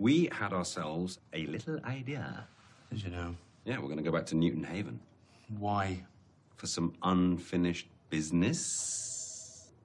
we had ourselves a little idea. Did you know? Yeah, we're going to go back to Newton Haven Why? for some unfinished business.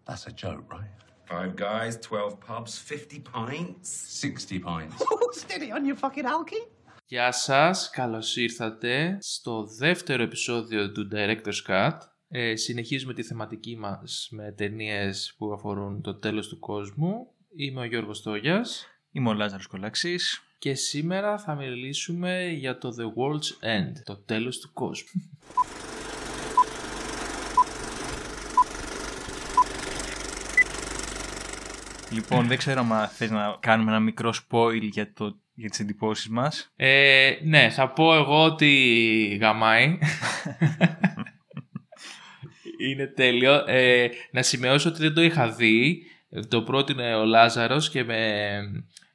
That's a joke, right? Five guys, 12 pubs, 50 pints. 60 pints. Steady on your fucking alky. Γεια σας, καλώς ήρθατε στο δεύτερο επεισόδιο του Director's Cut. Ε, συνεχίζουμε τη θεματική μας με ταινίες που αφορούν το τέλος του κόσμου. Είμαι ο Γιώργος Τόγιας Είμαι ο Λάζαρος Κολαξής. και σήμερα θα μιλήσουμε για το The World's End, το τέλος του κόσμου. Λοιπόν, δεν ξέρω αν θες να κάνουμε ένα μικρό spoil για, το, για τις εντυπώσεις μας. Ε, ναι, θα πω εγώ ότι γαμάει. Είναι τέλειο. Ε, να σημειώσω ότι δεν το είχα δει. Το πρότεινε ο Λάζαρος και με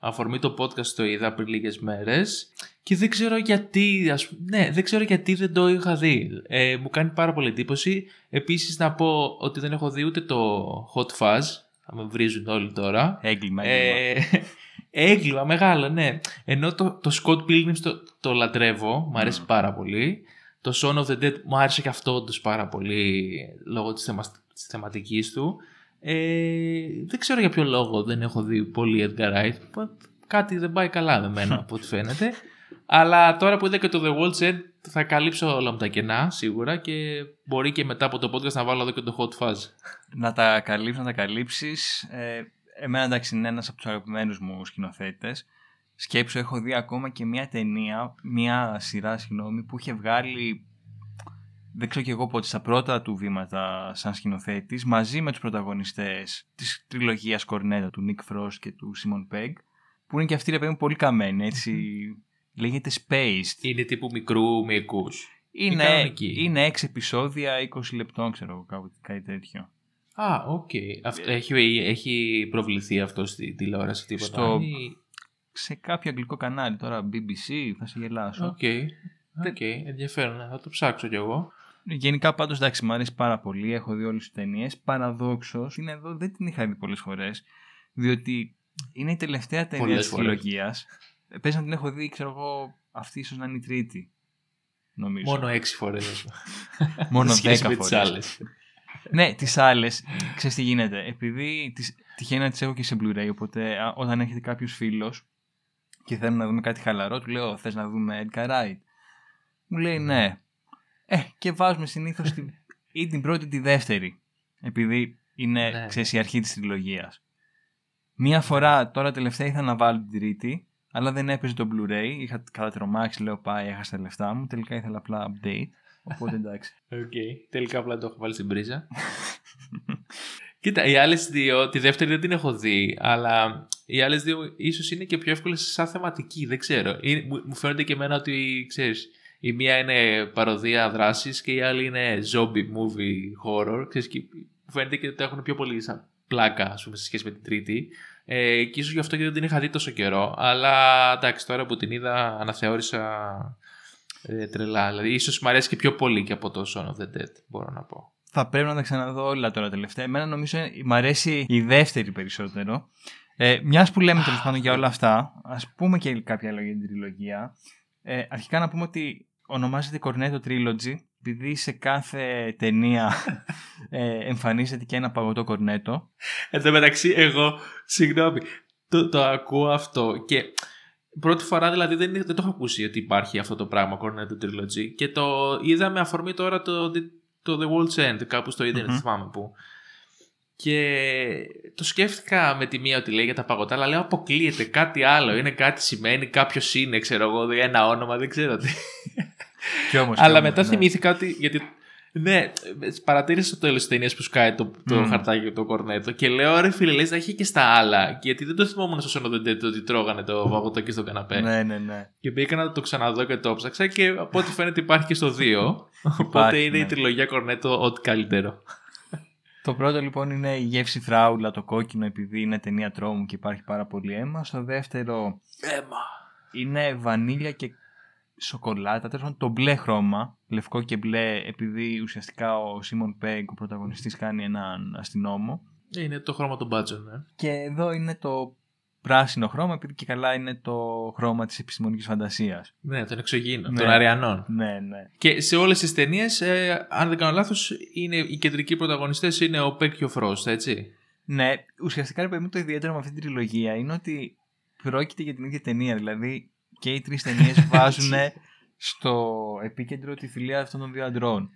αφορμή το podcast το είδα πριν λίγες μέρες. Και δεν ξέρω γιατί, ας, π- ναι, δεν ξέρω γιατί δεν το είχα δει. Ε, μου κάνει πάρα πολύ εντύπωση. Επίσης να πω ότι δεν έχω δει ούτε το Hot Fuzz. Θα με βρίζουν όλοι τώρα. Έγκλημα, έγκλημα. Ε, έγκλημα μεγάλο, ναι. Ενώ το, το Scott Pilgrim το, το λατρεύω, μου αρέσει πάρα πολύ. Το Son of the Dead μου άρεσε και αυτό όντως πάρα πολύ λόγω της, θεμα, της θεματικής του. Ε, δεν ξέρω για ποιο λόγο δεν έχω δει πολύ Edgar Wright. Πα- Κάτι δεν πάει καλά με μένα από ό,τι φαίνεται. Αλλά τώρα που είδα και το The World's End θα καλύψω όλα μου τα κενά σίγουρα και μπορεί και μετά από το podcast να βάλω εδώ και το Hot Fuzz. να τα καλύψεις, να τα καλύψεις. Ε, εμένα εντάξει είναι ένας από τους αγαπημένους μου σκηνοθέτες. Σκέψου έχω δει ακόμα και μια ταινία, μια σειρά συγγνώμη, που είχε βγάλει δεν ξέρω και εγώ πότε στα πρώτα του βήματα σαν σκηνοθέτης μαζί με τους πρωταγωνιστές της τριλογίας Cornetto του Nick Frost και του Simon Pegg που είναι και αυτοί ρε παιδί μου πολύ καμένοι έτσι λέγεται Spaced Είναι τύπου μικρού μήκους. είναι, κανονική. είναι 6 επεισόδια 20 λεπτών ξέρω εγώ κάπου- κάτι τέτοιο Α, οκ. Αυτό, έχει, έχει προβληθεί αυτό στη τηλεόραση τίποτα. Στο- ή- σε κάποιο αγγλικό κανάλι τώρα BBC θα σε γελάσω OK. OK, ενδιαφέρον. ναι, Θα το ψάξω κι εγώ. Γενικά πάντως εντάξει μου αρέσει πάρα πολύ Έχω δει όλες τις ταινίες. Παραδόξως είναι εδώ δεν την είχα δει πολλές φορές Διότι είναι η τελευταία ταινία Πολλές της φορές. τριλογίας. Πες να την έχω δει ξέρω εγώ Αυτή ίσως να είναι η τρίτη Νομίζω. Μόνο έξι φορές. Μόνο σχέση 10 με τις φορές. άλλες. Ναι, τις άλλες. Ξέρεις τι γίνεται. Επειδή τις, τυχαίνει να τις έχω και σε Blu-ray Οπότε α, όταν έχετε κάποιος φίλος Και θέλουμε να δούμε κάτι χαλαρό Του λέω θες να δούμε Edgar Wright; Μου λέει ναι Ε και βάζουμε συνήθως την, Ή την πρώτη ή τη δεύτερη Επειδή είναι Ναι. ξέρεις, η αρχή της τριλογίας Μία φορά τώρα τελευταία ήθελα να βάλω την τρίτη αλλά δεν έπαιζε το Blu-ray. Είχα κατατρομάξει, λέω πάει, έχασα τα λεφτά μου. Τελικά ήθελα απλά update. Οπότε εντάξει. Οκ. Τελικά απλά το έχω βάλει στην πρίζα. Κοίτα, οι άλλες δύο, τη δεύτερη δεν την έχω δει, αλλά οι άλλες δύο ίσως είναι και πιο εύκολες σαν θεματική. Δεν ξέρω. Είναι- μου, μου φαίνεται και εμένα ότι ξέρεις, η μία είναι παροδία δράσης και η άλλη είναι zombie movie horror. Ξέρεις, και μου φαίνεται και ότι έχουν πιο πολύ σαν πλάκα ας πούμε, σε σχέση με την τρίτη. Ε, και ίσως γι' αυτό και δεν την είχα δει τόσο καιρό. Αλλά εντάξει, τώρα που την είδα, αναθεώρησα ε, τρελά. Δηλαδή, ίσως μου αρέσει και πιο πολύ και από το Son of the Dead, μπορώ να πω. Θα πρέπει να τα ξαναδώ όλα τώρα τελευταία. Εμένα νομίζω ε, μ' αρέσει η δεύτερη περισσότερο. Ε, Μιας που λέμε τέλος πάντων για όλα αυτά, ας πούμε και κάποια λόγια για την τριλογία. Ε, αρχικά να πούμε ότι ονομάζεται Cornetto Trilogy επειδή σε κάθε ταινία ε, εμφανίζεται και ένα παγωτό κορνέτο. Εν τω μεταξύ, εγώ, συγγνώμη, το, το ακούω αυτό και πρώτη φορά δηλαδή δεν, δεν το έχω ακούσει ότι υπάρχει αυτό το πράγμα, Cornetto Trilogy και το είδα με αφορμή τώρα το, το The World's End, κάπου στο ίντερνετ, Μμμ. θυμάμαι που. Και το σκέφτηκα με τη μία ότι λέει για τα παγωτά, αλλά λέω αποκλείεται κάτι άλλο. Είναι κάτι σημαίνει, κάποιος είναι, ξέρω εγώ, ένα όνομα, δεν ξέρω τι. Κι όμως, Αλλά κι όμως, μετά ναι. θυμήθηκα ότι. Γιατί, ναι, παρατήρησα στο τέλος της ταινίας που σκάει το, το Μμμ. χαρτάκι και το κορνέτο. Και λέω ρε φίλε, λες να έχει και στα άλλα. Γιατί δεν το θυμόμουν στο Son of the Dead ότι τρώγανε το παγωτό και στο καναπέ. Ναι, ναι, ναι. Και μπήκα να το ξαναδώ και το ψάξα. Και από ό,τι φαίνεται υπάρχει και στο 2. Οπότε Υπάρχει, είναι η ναι. τριλογία κορνέτο ό,τι καλύτερο. Το πρώτο λοιπόν είναι η γεύση φράουλα, το κόκκινο, επειδή είναι ταινία τρόμου και υπάρχει πάρα πολύ αίμα. Στο δεύτερο Έμα. είναι βανίλια και σοκολάτα, τέλος πάντων το μπλε χρώμα, λευκό και μπλε, επειδή ουσιαστικά ο Σίμον Πέγκ, ο πρωταγωνιστής, κάνει έναν αστυνόμο. Είναι το χρώμα των μπάτσων, ναι. Και εδώ είναι το πράσινο χρώμα επειδή και καλά είναι το χρώμα της επιστημονικής φαντασίας. Ναι, των εξωγήινων, Ναι. των Αριανών. Ναι, ναι. Και σε όλες τις ταινίες, ε, αν δεν κάνω λάθος, είναι, οι κεντρικοί πρωταγωνιστές είναι ο Πεκ και ο Φρόστ, έτσι. Ναι, ουσιαστικά ρε παιδί μου, το ιδιαίτερο με αυτή την τριλογία είναι ότι πρόκειται για την ίδια ταινία. Δηλαδή και οι τρεις ταινίες βάζουν στο επίκεντρο τη φιλία αυτών των δύο αντρών.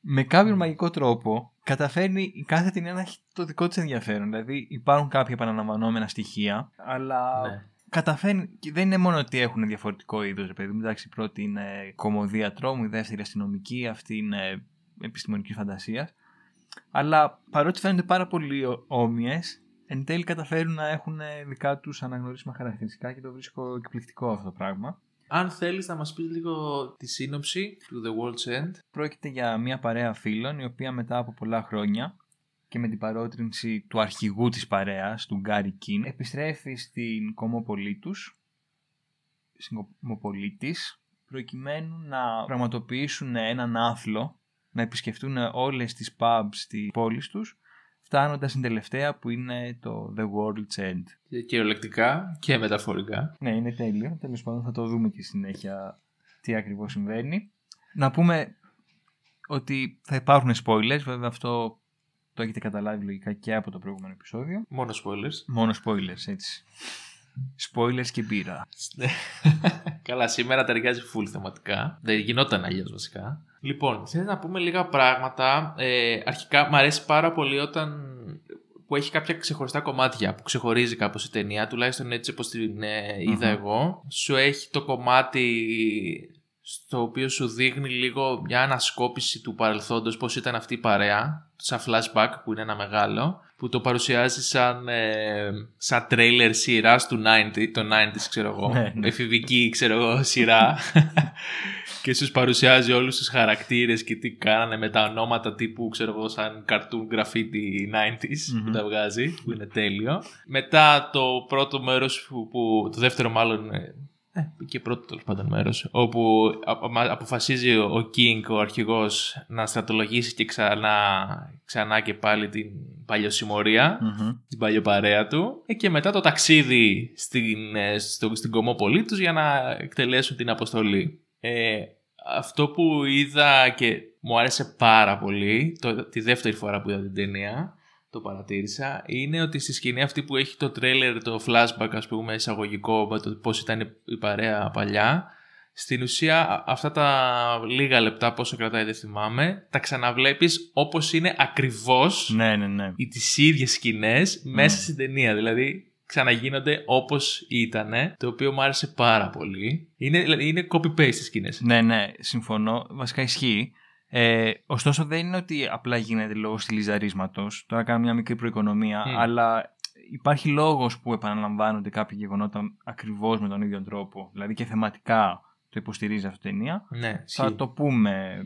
Με κάποιον μαγικό τρόπο καταφέρνει η κάθε ταινία να έχει το δικό της ενδιαφέρον. Δηλαδή υπάρχουν κάποια επαναλαμβανόμενα στοιχεία, αλλά Ναι. καταφέρνει. και δεν είναι μόνο ότι έχουν διαφορετικό είδος, ρε παιδί μου. Εντάξει, η πρώτη είναι κομμωδία τρόμου, η δεύτερη αστυνομική, αυτή είναι επιστημονική φαντασία. Αλλά παρότι φαίνονται πάρα πολύ όμοιες, εν τέλει καταφέρουν να έχουν δικά τους αναγνωρίσιμα χαρακτηριστικά και το βρίσκω εκπληκτικό αυτό το πράγμα. Αν θέλεις να μας πεις λίγο τη σύνοψη του The World's End. Πρόκειται για μια παρέα φίλων η οποία μετά από πολλά χρόνια και με την παρότρινση του αρχηγού της παρέας, του Γκάρι Κιν, επιστρέφει στην Κομόπολή τους, στην Κομόπολή της, προκειμένου να πραγματοποιήσουν έναν άθλο, να επισκεφτούν όλες τις pubs της πόλης τους, φτάνοντας στην τελευταία που είναι το The World's End. Και κυριολεκτικά και μεταφορικά. Ναι, είναι τέλειο. Τέλος πάντων θα το δούμε και στη συνέχεια τι ακριβώς συμβαίνει. Να πούμε ότι θα υπάρχουν spoilers, βέβαια αυτό το έχετε καταλάβει λογικά και από το προηγούμενο επεισόδιο. Μόνο spoilers. Μόνο spoilers, έτσι. Spoilers και μπύρα. Καλά, σήμερα ταιριάζει full θεματικά. Δεν γινόταν αλλιώς βασικά. Λοιπόν, θέλω να πούμε λίγα πράγματα. Ε, αρχικά, μου αρέσει πάρα πολύ όταν που έχει κάποια ξεχωριστά κομμάτια που ξεχωρίζει κάπως η ταινία, τουλάχιστον έτσι όπως την ε, είδα Μμμ. εγώ. Σου έχει το κομμάτι στο οποίο σου δείχνει λίγο μια ανασκόπηση του παρελθόντος, πώς ήταν αυτή η παρέα, σαν flashback που είναι ένα μεγάλο, που το παρουσιάζει σαν, ε, σαν τρέιλερ σειράς του 90, το 90s ξέρω εγώ, Ναι, ναι. εφηβική ξέρω εγώ σειρά και σου παρουσιάζει όλους τους χαρακτήρες και τι κάνανε με τα ονόματα τύπου ξέρω εγώ σαν cartoon graffiti 90s που Μμμ. τα βγάζει που είναι τέλειο. Μετά το πρώτο μέρος που, που το δεύτερο μάλλον ε, ε, και πρώτο τέλος πάντων μέρος, όπου α- α- αποφασίζει ο ο King, ο αρχηγός, να στρατολογήσει και ξανά, ξανά και πάλι την παλιοσημωρία, Μμμ. την παλιοπαρέα του, ε, και μετά το ταξίδι στην, ε, στο, στην Κομόπολη τους για να εκτελέσουν την αποστολή. Ε, αυτό που είδα και μου άρεσε πάρα πολύ, το, τη δεύτερη φορά που είδα την ταινία, το παρατήρησα, είναι ότι στη σκηνή αυτή που έχει το τρέλερ, το flashback ας πούμε εισαγωγικό με το πώς ήταν η παρέα παλιά, στην ουσία α- αυτά τα λίγα λεπτά πόσο κρατάει δεν θυμάμαι, τα ξαναβλέπεις όπως είναι ακριβώς Ναι, ναι, ναι. οι τις ίδιες σκηνές μέσα στην ταινία. Δηλαδή ξαναγίνονται όπως ήτανε, το οποίο μου άρεσε πάρα πολύ. Είναι, δηλαδή, είναι copy-paste τις σκηνές. Ναι, ναι, συμφωνώ. Βασικά ισχύει. Ε, ωστόσο δεν είναι ότι απλά γίνεται λόγω στυλιζαρίσματος. Τώρα κάνω μια μικρή προοικονομία, Μμ. αλλά υπάρχει λόγος που επαναλαμβάνονται κάποια γεγονότα ακριβώς με τον ίδιο τρόπο. Δηλαδή και θεματικά το υποστηρίζει αυτή η ταινία. Ναι, Θα ισχύει. το πούμε,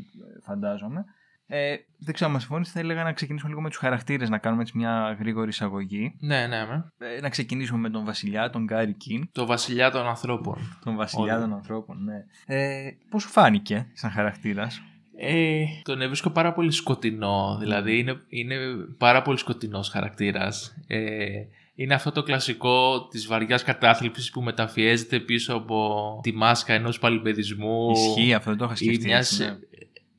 φαντάζομαι. Ε, δεν ξέρω, μα συμφωνείς, θα έλεγα να ξεκινήσουμε λίγο με τους χαρακτήρες, να κάνουμε έτσι μια γρήγορη εισαγωγή. ναι, ναι, ναι. Ε, να ξεκινήσουμε με τον βασιλιά, τον Γκάρι Κιν, Το βασιλιά των ανθρώπων. τον βασιλιά Ωραία. των ανθρώπων, ναι. Ε, πώς σου φάνηκε σαν χαρακτήρας; Ε, τον βρίσκω πάρα πολύ σκοτεινό. Δηλαδή είναι, είναι πάρα πολύ σκοτεινός χαρακτήρας. Ε, είναι αυτό το κλασικό της βαριάς κατάθλιψης που μεταφιέζεται πίσω από τη μάσκα ενός παλιπαιδισμού. Ισχύει αυτό, δεν το είχα ή σκεφτεί. μιας- έτσι, ναι.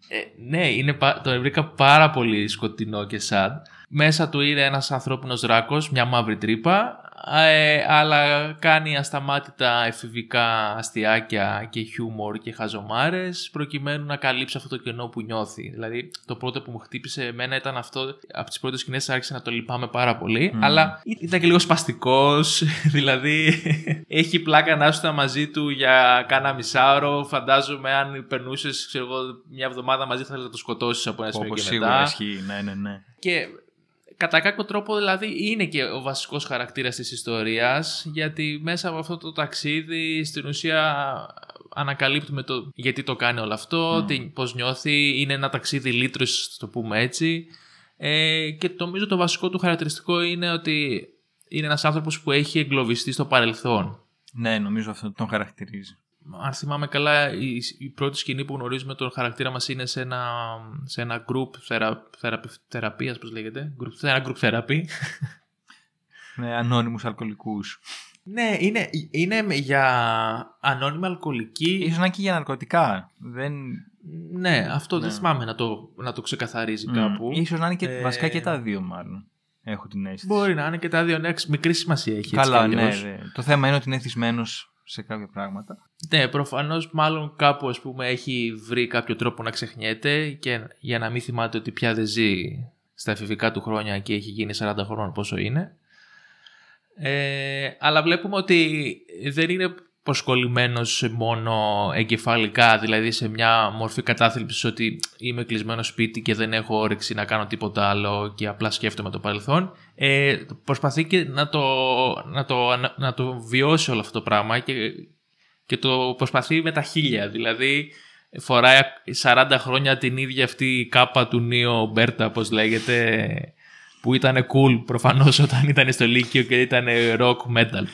Ε, ναι, είναι, πα- το βρήκα πάρα πολύ σκοτεινό και sad. Μέσα του είναι ένας ανθρώπινος δράκος, μια μαύρη τρύπα, ε, αλλά κάνει ασταμάτητα εφηβικά αστιάκια και χιούμορ και χαζομάρες προκειμένου να καλύψει αυτό το κενό που νιώθει. Δηλαδή το πρώτο που μου χτύπησε εμένα ήταν αυτό, από τις πρώτες σκηνές άρχισα να το λυπάμαι πάρα πολύ, Μμμ. αλλά ήταν και λίγο σπαστικός, δηλαδή έχει πλάκα να ήσουν μαζί του για κάνα μισάωρο, φαντάζομαι αν περνούσες μια εβδομάδα μαζί θα ήθελες να το σκοτώσεις από ένα σημείο Όπως και σίγουρα μετά. ισχύει, ναι, ναι, ναι. Και κατά κάποιο τρόπο δηλαδή είναι και ο βασικός χαρακτήρας της ιστορίας γιατί μέσα από αυτό το ταξίδι στην ουσία ανακαλύπτουμε το γιατί το κάνει όλο αυτό, Μμ. τι, πώς νιώθει, είναι ένα ταξίδι λύτρωσης, το πούμε έτσι. Ε, και νομίζω το βασικό του χαρακτηριστικό είναι ότι είναι ένας άνθρωπος που έχει εγκλωβιστεί στο παρελθόν. Ναι, νομίζω αυτό τον χαρακτηρίζει. Αν θυμάμαι καλά, η, η πρώτη σκηνή που γνωρίζουμε τον χαρακτήρα μας είναι σε ένα, σε ένα group θερα, θεραπη, θεραπείας, πώς λέγεται, group, σε ένα group therapy. Με ανώνυμους αλκοολικούς. Ναι, είναι, είναι για ανώνυμα αλκοολική. Ίσως να είναι και για ναρκωτικά. Δεν... Ναι, αυτό δεν Ναι. θυμάμαι να το, να το ξεκαθαρίζει Μμ. κάπου. Ίσως να είναι και Ε, βασικά και τα δύο μάλλον. Έχω την αίσθηση. Μπορεί να είναι και τα δύο. Ναι, μικρή σημασία έχει. Καλά, έτσι κι ναι, αλλιώς. ναι. Το θέμα είναι ότι είναι θυσμένος σε κάποια πράγματα. Ναι, προφανώς μάλλον κάπου ας πούμε έχει βρει κάποιο τρόπο να ξεχνιέται και για να μην θυμάται ότι πια δεν ζει στα εφηβικά του χρόνια και έχει γίνει 40 χρόνων πόσο είναι. Ε, αλλά βλέπουμε ότι δεν είναι προσκολλημένος μόνο εγκεφαλικά, δηλαδή σε μια μορφή κατάθλιψης ότι είμαι κλεισμένο σπίτι και δεν έχω όρεξη να κάνω τίποτα άλλο και απλά σκέφτομαι το παρελθόν. Ε, προσπαθεί και να το, να, το, να το βιώσει όλο αυτό το πράγμα και και το προσπαθεί με τα χίλια. Δηλαδή φοράει 40 χρόνια την ίδια αυτή η κάπα του Νίο Μπέρτα, όπως λέγεται, που ήταν cool προφανώς όταν ήταν στο Λύκειο και ήταν rock metal.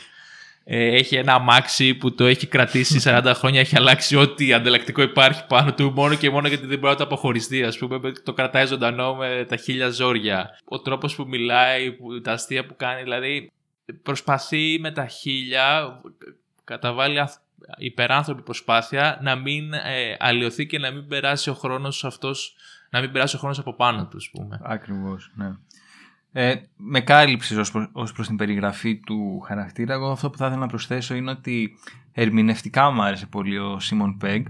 Ε, έχει ένα αμάξι που το έχει κρατήσει 40 χρόνια, έχει αλλάξει ό,τι ανταλλακτικό υπάρχει πάνω του, μόνο και μόνο γιατί δεν μπορεί να το αποχωριστεί. Ας πούμε, το κρατάει ζωντανό με τα χίλια ζόρια. Ο τρόπος που μιλάει, που, τα αστεία που κάνει, δηλαδή προσπαθεί με τα χίλια, καταβάλει αθ- υπεράνθρωπη προσπάθεια να μην ε, αλλοιωθεί και να μην περάσει ο χρόνος αυτός, να μην περάσει ο χρόνος από πάνω του, ας πούμε. Ακριβώς, ναι. Ε, με κάλυψη ως, προ- ως προς την περιγραφή του χαρακτήρα, εγώ αυτό που θα ήθελα να προσθέσω είναι ότι ερμηνευτικά μου άρεσε πολύ ο Σίμον Πέγ,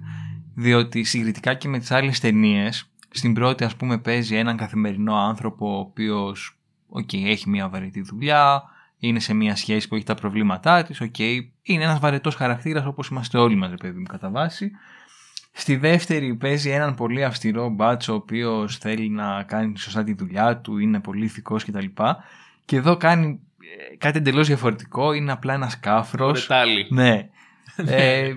διότι συγκριτικά και με τις άλλες ταινίες, στην πρώτη ας πούμε παίζει έναν καθημερινό άνθρωπο ο οποίος οκ, έχει μια βαρετή δουλειά, είναι σε μια σχέση που έχει τα προβλήματά της, οκ, είναι ένας βαρετός χαρακτήρας όπως είμαστε όλοι μας, ρε παιδί μου, κατά βάση. Στη δεύτερη παίζει έναν πολύ αυστηρό μπάτσο ο οποίος θέλει να κάνει σωστά τη δουλειά του, είναι πολύ ηθικός κτλ. Και εδώ κάνει ε, κάτι εντελώς διαφορετικό, είναι απλά ένας κάφρος. Ρετάλι. Ναι. ε,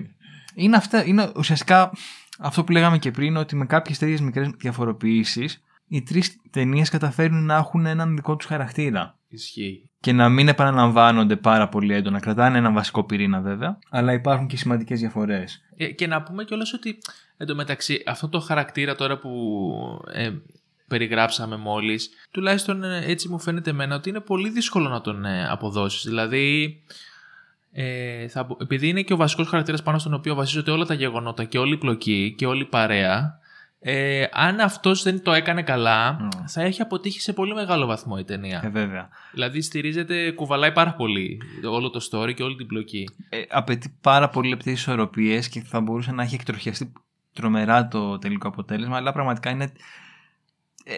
είναι, αυτά, είναι ουσιαστικά αυτό που λέγαμε και πριν, ότι με κάποιες τέτοιες μικρές διαφοροποιήσεις οι τρεις ταινίες καταφέρνουν να έχουν έναν δικό τους χαρακτήρα Ισχύει. και να μην επαναλαμβάνονται πάρα πολύ έντονα. Κρατάνε έναν βασικό πυρήνα βέβαια, αλλά υπάρχουν και σημαντικές διαφορές. Ε, και να πούμε κιόλας ότι εντωμεταξύ αυτό το χαρακτήρα τώρα που ε, περιγράψαμε μόλις τουλάχιστον ε, έτσι μου φαίνεται εμένα ότι είναι πολύ δύσκολο να τον ε, αποδώσεις. Δηλαδή ε, θα, μπο- επειδή είναι και ο βασικός χαρακτήρας πάνω στον οποίο βασίζονται όλα τα γεγονότα και όλη η πλοκή και όλη η παρέα ε, αν αυτός δεν το έκανε καλά Mm. θα έχει αποτύχει σε πολύ μεγάλο βαθμό η ταινία. Ε, βέβαια. Δηλαδή στηρίζεται, κουβαλάει πάρα πολύ όλο το story και όλη την πλοκή. Ε, απαιτεί πάρα πολύ λεπτές ισορροπίες και θα μπορούσε να έχει εκτροχιαστεί τρομερά το τελικό αποτέλεσμα, αλλά πραγματικά είναι ε,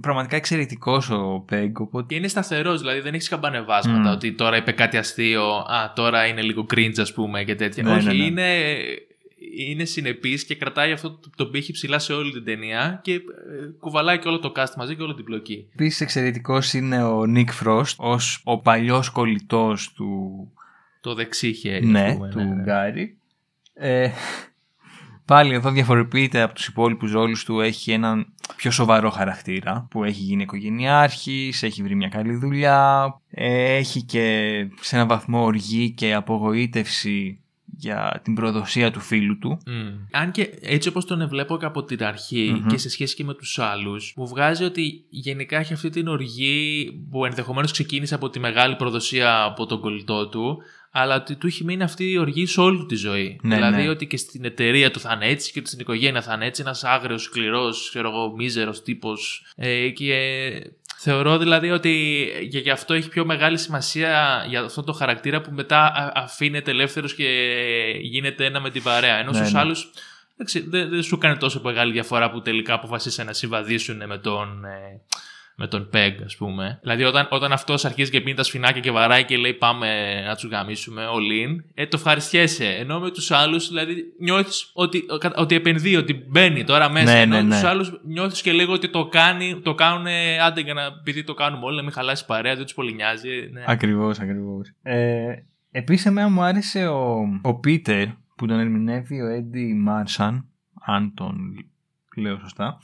πραγματικά εξαιρετικός ο Πέγκ, οπότε Και είναι σταθερός, δηλαδή δεν έχεις καμπανεβάσματα Μμ. ότι τώρα είπε κάτι αστείο, α, τώρα είναι λίγο cringe, ας πούμε και τέτοια. Ναι, Όχι, ναι, ναι. είναι, είναι συνεπής και κρατάει αυτό το, τον πύχη ψηλά σε όλη την ταινία και ε, κουβαλάει και όλο το cast μαζί και όλη την πλοκή. Επίσης εξαιρετικός είναι ο Νίκ Φρόστ ως ο παλιός κολλητός του, Το δεξί χέρι. ναι, ας πούμε, του ναι, ναι. Γκάρι. Ε, πάλι εδώ διαφοροποιείται από τους υπόλοιπους ρόλους του, έχει έναν πιο σοβαρό χαρακτήρα που έχει γίνει οικογενειάρχης, έχει βρει μια καλή δουλειά, ε, έχει και σε έναν βαθμό οργή και απογοήτευση για την προδοσία του φίλου του. Μμ. Αν και έτσι όπως τον βλέπω και από την αρχη Μμμ. και σε σχέση και με τους άλλους, μου βγάζει ότι γενικά έχει αυτή την οργή που ενδεχομένως ξεκίνησε από τη μεγάλη προδοσία από τον κολλητό του, αλλά ότι του έχει μείνει αυτή η οργή σε όλη του τη ζωή. Ναι, δηλαδή ναι. ότι και στην εταιρεία του θα είναι έτσι και ότι στην οικογένεια θα είναι έτσι, ένας άγριος, σκληρός, ξέρω εγώ, μίζερος τύπος. Ε, και θεωρώ δηλαδή ότι και γι' αυτό έχει πιο μεγάλη σημασία για αυτό το χαρακτήρα που μετά α- αφήνεται ελεύθερος και γίνεται ένα με την παρέα. Ενώ Ναι, στους ναι. άλλους εντάξει, δεν, δεν σου κάνει τόσο μεγάλη διαφορά που τελικά αποφασίσαν να συμβαδίσουν με τον, ε, με τον Peg, ας πούμε. Δηλαδή, όταν, όταν αυτός αρχίζει και πίνει τα σφινάκια και βαράει και λέει Πάμε να τους γαμίσουμε, all in, ε, το ευχαριστιέσαι. Ενώ με τους άλλους, δηλαδή, νιώθεις ότι, ότι επενδύει, ότι μπαίνει τώρα μέσα. Ναι, ενώ ναι, με ναι. του άλλους νιώθεις και λίγο ότι το, κάνει, το κάνουν άντε για να, επειδή το κάνουμε όλοι, να μην χαλάσει παρέα, δεν τους πολύ νοιάζει. Ναι. Ακριβώς, ακριβώς. Ε, επίσης εμένα μου άρεσε ο, ο Πίτερ που τον ερμηνεύει ο Έντι Μάρσαν, αν τον λέω σωστά,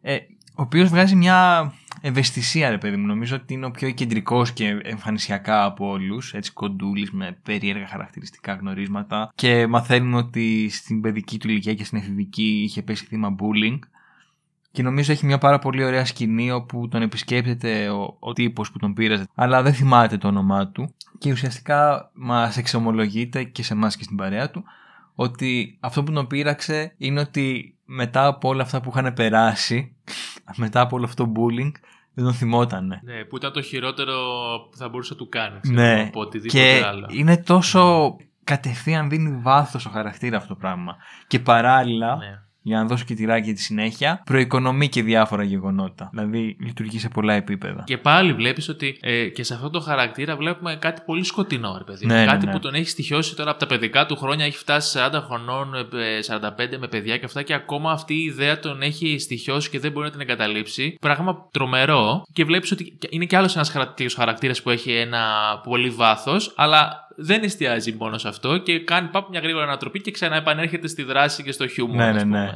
ε, ο οποίος βγάζει μια ευαισθησία ρε παιδί μου. Νομίζω ότι είναι ο πιο κεντρικός και εμφανισιακά από όλους, έτσι κοντούλης με περίεργα χαρακτηριστικά γνωρίσματα και μαθαίνουμε ότι στην παιδική του ηλικία και στην εφηβική είχε πέσει θύμα bullying Και νομίζω έχει μια πάρα πολύ ωραία σκηνή όπου τον επισκέπτεται ο, ο τύπος που τον πήραζε, αλλά δεν θυμάται το όνομά του. Και ουσιαστικά μας εξομολογείται και σε εμάς και στην παρέα του ότι αυτό που τον πείραξε είναι ότι μετά από όλα αυτά που είχαν περάσει, μετά από όλο αυτό το bullying, δεν τον θυμότανε. Ναι, που ήταν το χειρότερο που θα μπορούσε να του κάνει. Ξέρω, Ναι, από οτιδήποτε και άλλο. είναι τόσο κατευθείαν δίνει βάθος στο χαρακτήρας αυτό το πράγμα. Και παράλληλα, Ναι. Για να δώσω και τυράκι για τη συνέχεια, προοικονομεί και διάφορα γεγονότα. Δηλαδή λειτουργεί σε πολλά επίπεδα. Και πάλι βλέπεις ότι ε, και σε αυτό το χαρακτήρα βλέπουμε κάτι πολύ σκοτεινό, ρε παιδί. μου. Ναι, ναι, κάτι ναι. που τον έχει στοιχειώσει τώρα από τα παιδικά του χρόνια, έχει φτάσει 40 χρονών, ε, 45 με παιδιά και αυτά, και ακόμα αυτή η ιδέα τον έχει στοιχειώσει και δεν μπορεί να την εγκαταλείψει. Πράγμα τρομερό. Και βλέπεις ότι είναι κι άλλος ένας χαρακτήρας που έχει ένα πολύ βάθος, αλλά δεν εστιάζει μόνο σε αυτό και κάνει πάπου μια γρήγορη ανατροπή και ξαναεπανέρχεται στη δράση και στο χιούμορ. Ναι, ας ναι, πούμε. ναι.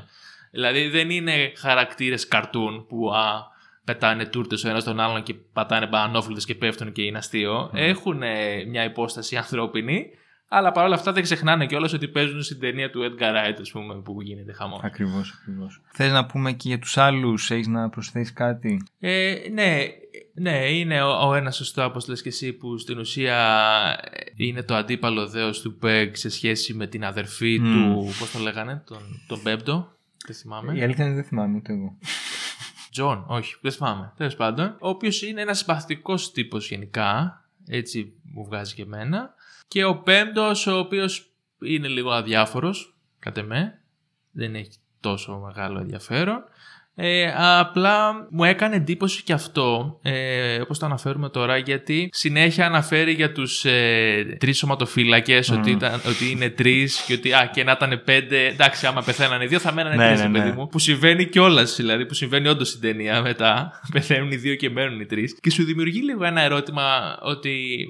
Δηλαδή δεν είναι χαρακτήρες καρτούν που α, πετάνε τούρτες ο ένας τον άλλον και πατάνε μπανόφιλτες και πέφτουν και είναι αστείο. Έχουν ε, μια υπόσταση ανθρώπινη, αλλά παρόλα αυτά δεν ξεχνάνε κιόλας ότι παίζουν στην ταινία του Edgar Wright, ας πούμε, που γίνεται χαμός. Ακριβώς, ακριβώς. Θες να πούμε και για τους άλλους, έχεις να προσθέσεις κάτι; Ε, ναι, ναι, είναι ο, ο ένας σωστό, όπως λες και εσύ, που στην ουσία ε, είναι το αντίπαλο δέος του Πεγ σε σχέση με την αδερφή Μμμ. του, πώς το λέγανε, τον, τον πέμπτο, δεν θυμάμαι. Η αλήθεια είναι δεν θυμάμαι ούτε εγώ. Τζον, όχι, δεν θυμάμαι. Τέλος πάντων. Ο οποίος είναι ένας συμπαθητικός τύπος γενικά. Έτσι μου βγάζει και εμένα. Και ο πέμπτος, ο οποίος είναι λίγο αδιάφορος, κατά με. Δεν έχει τόσο μεγάλο ενδιαφέρον. Ε, απλά μου έκανε εντύπωση και αυτό, ε, όπως το αναφέρουμε τώρα, γιατί συνέχεια αναφέρει για τους ε, τρεις σωματοφύλακες ότι, ήταν, ότι είναι τρεις και ότι α, και να ήταν πέντε, εντάξει άμα πεθαίνανε δύο θα μένανε Ναι, τρεις, ναι, ρε παιδί ναι. μου, που συμβαίνει κιόλας, δηλαδή που συμβαίνει όντως στην ταινία μετά, πεθαίνουν οι δύο και μένουν οι τρεις και σου δημιουργεί λίγο ένα ερώτημα ότι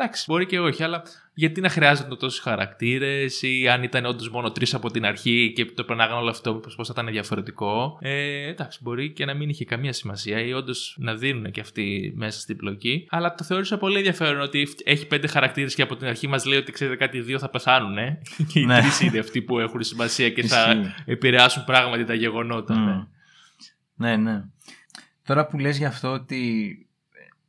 Εντάξει, μπορεί και όχι, αλλά γιατί να χρειάζονται τόσους χαρακτήρες ή αν ήταν όντως μόνο τρεις από την αρχή και το περνάγαν όλο αυτό, πώς θα ήταν διαφορετικό. Ε, εντάξει, μπορεί και να μην είχε καμία σημασία ή όντως να δίνουν και αυτοί μέσα στην πλοκή. Αλλά το θεώρησα πολύ ενδιαφέρον ότι έχει πέντε χαρακτήρες και από την αρχή μας λέει ότι ξέρετε κάτι, οι δύο θα πεθάνουν. Ε; και οι Ναι. τρεις είναι αυτοί που έχουν σημασία και θα Ισχύει. επηρεάσουν πράγματι τα γεγονότα. Μμ. Ναι. Ναι, ναι. Τώρα που λες για αυτό ότι ε,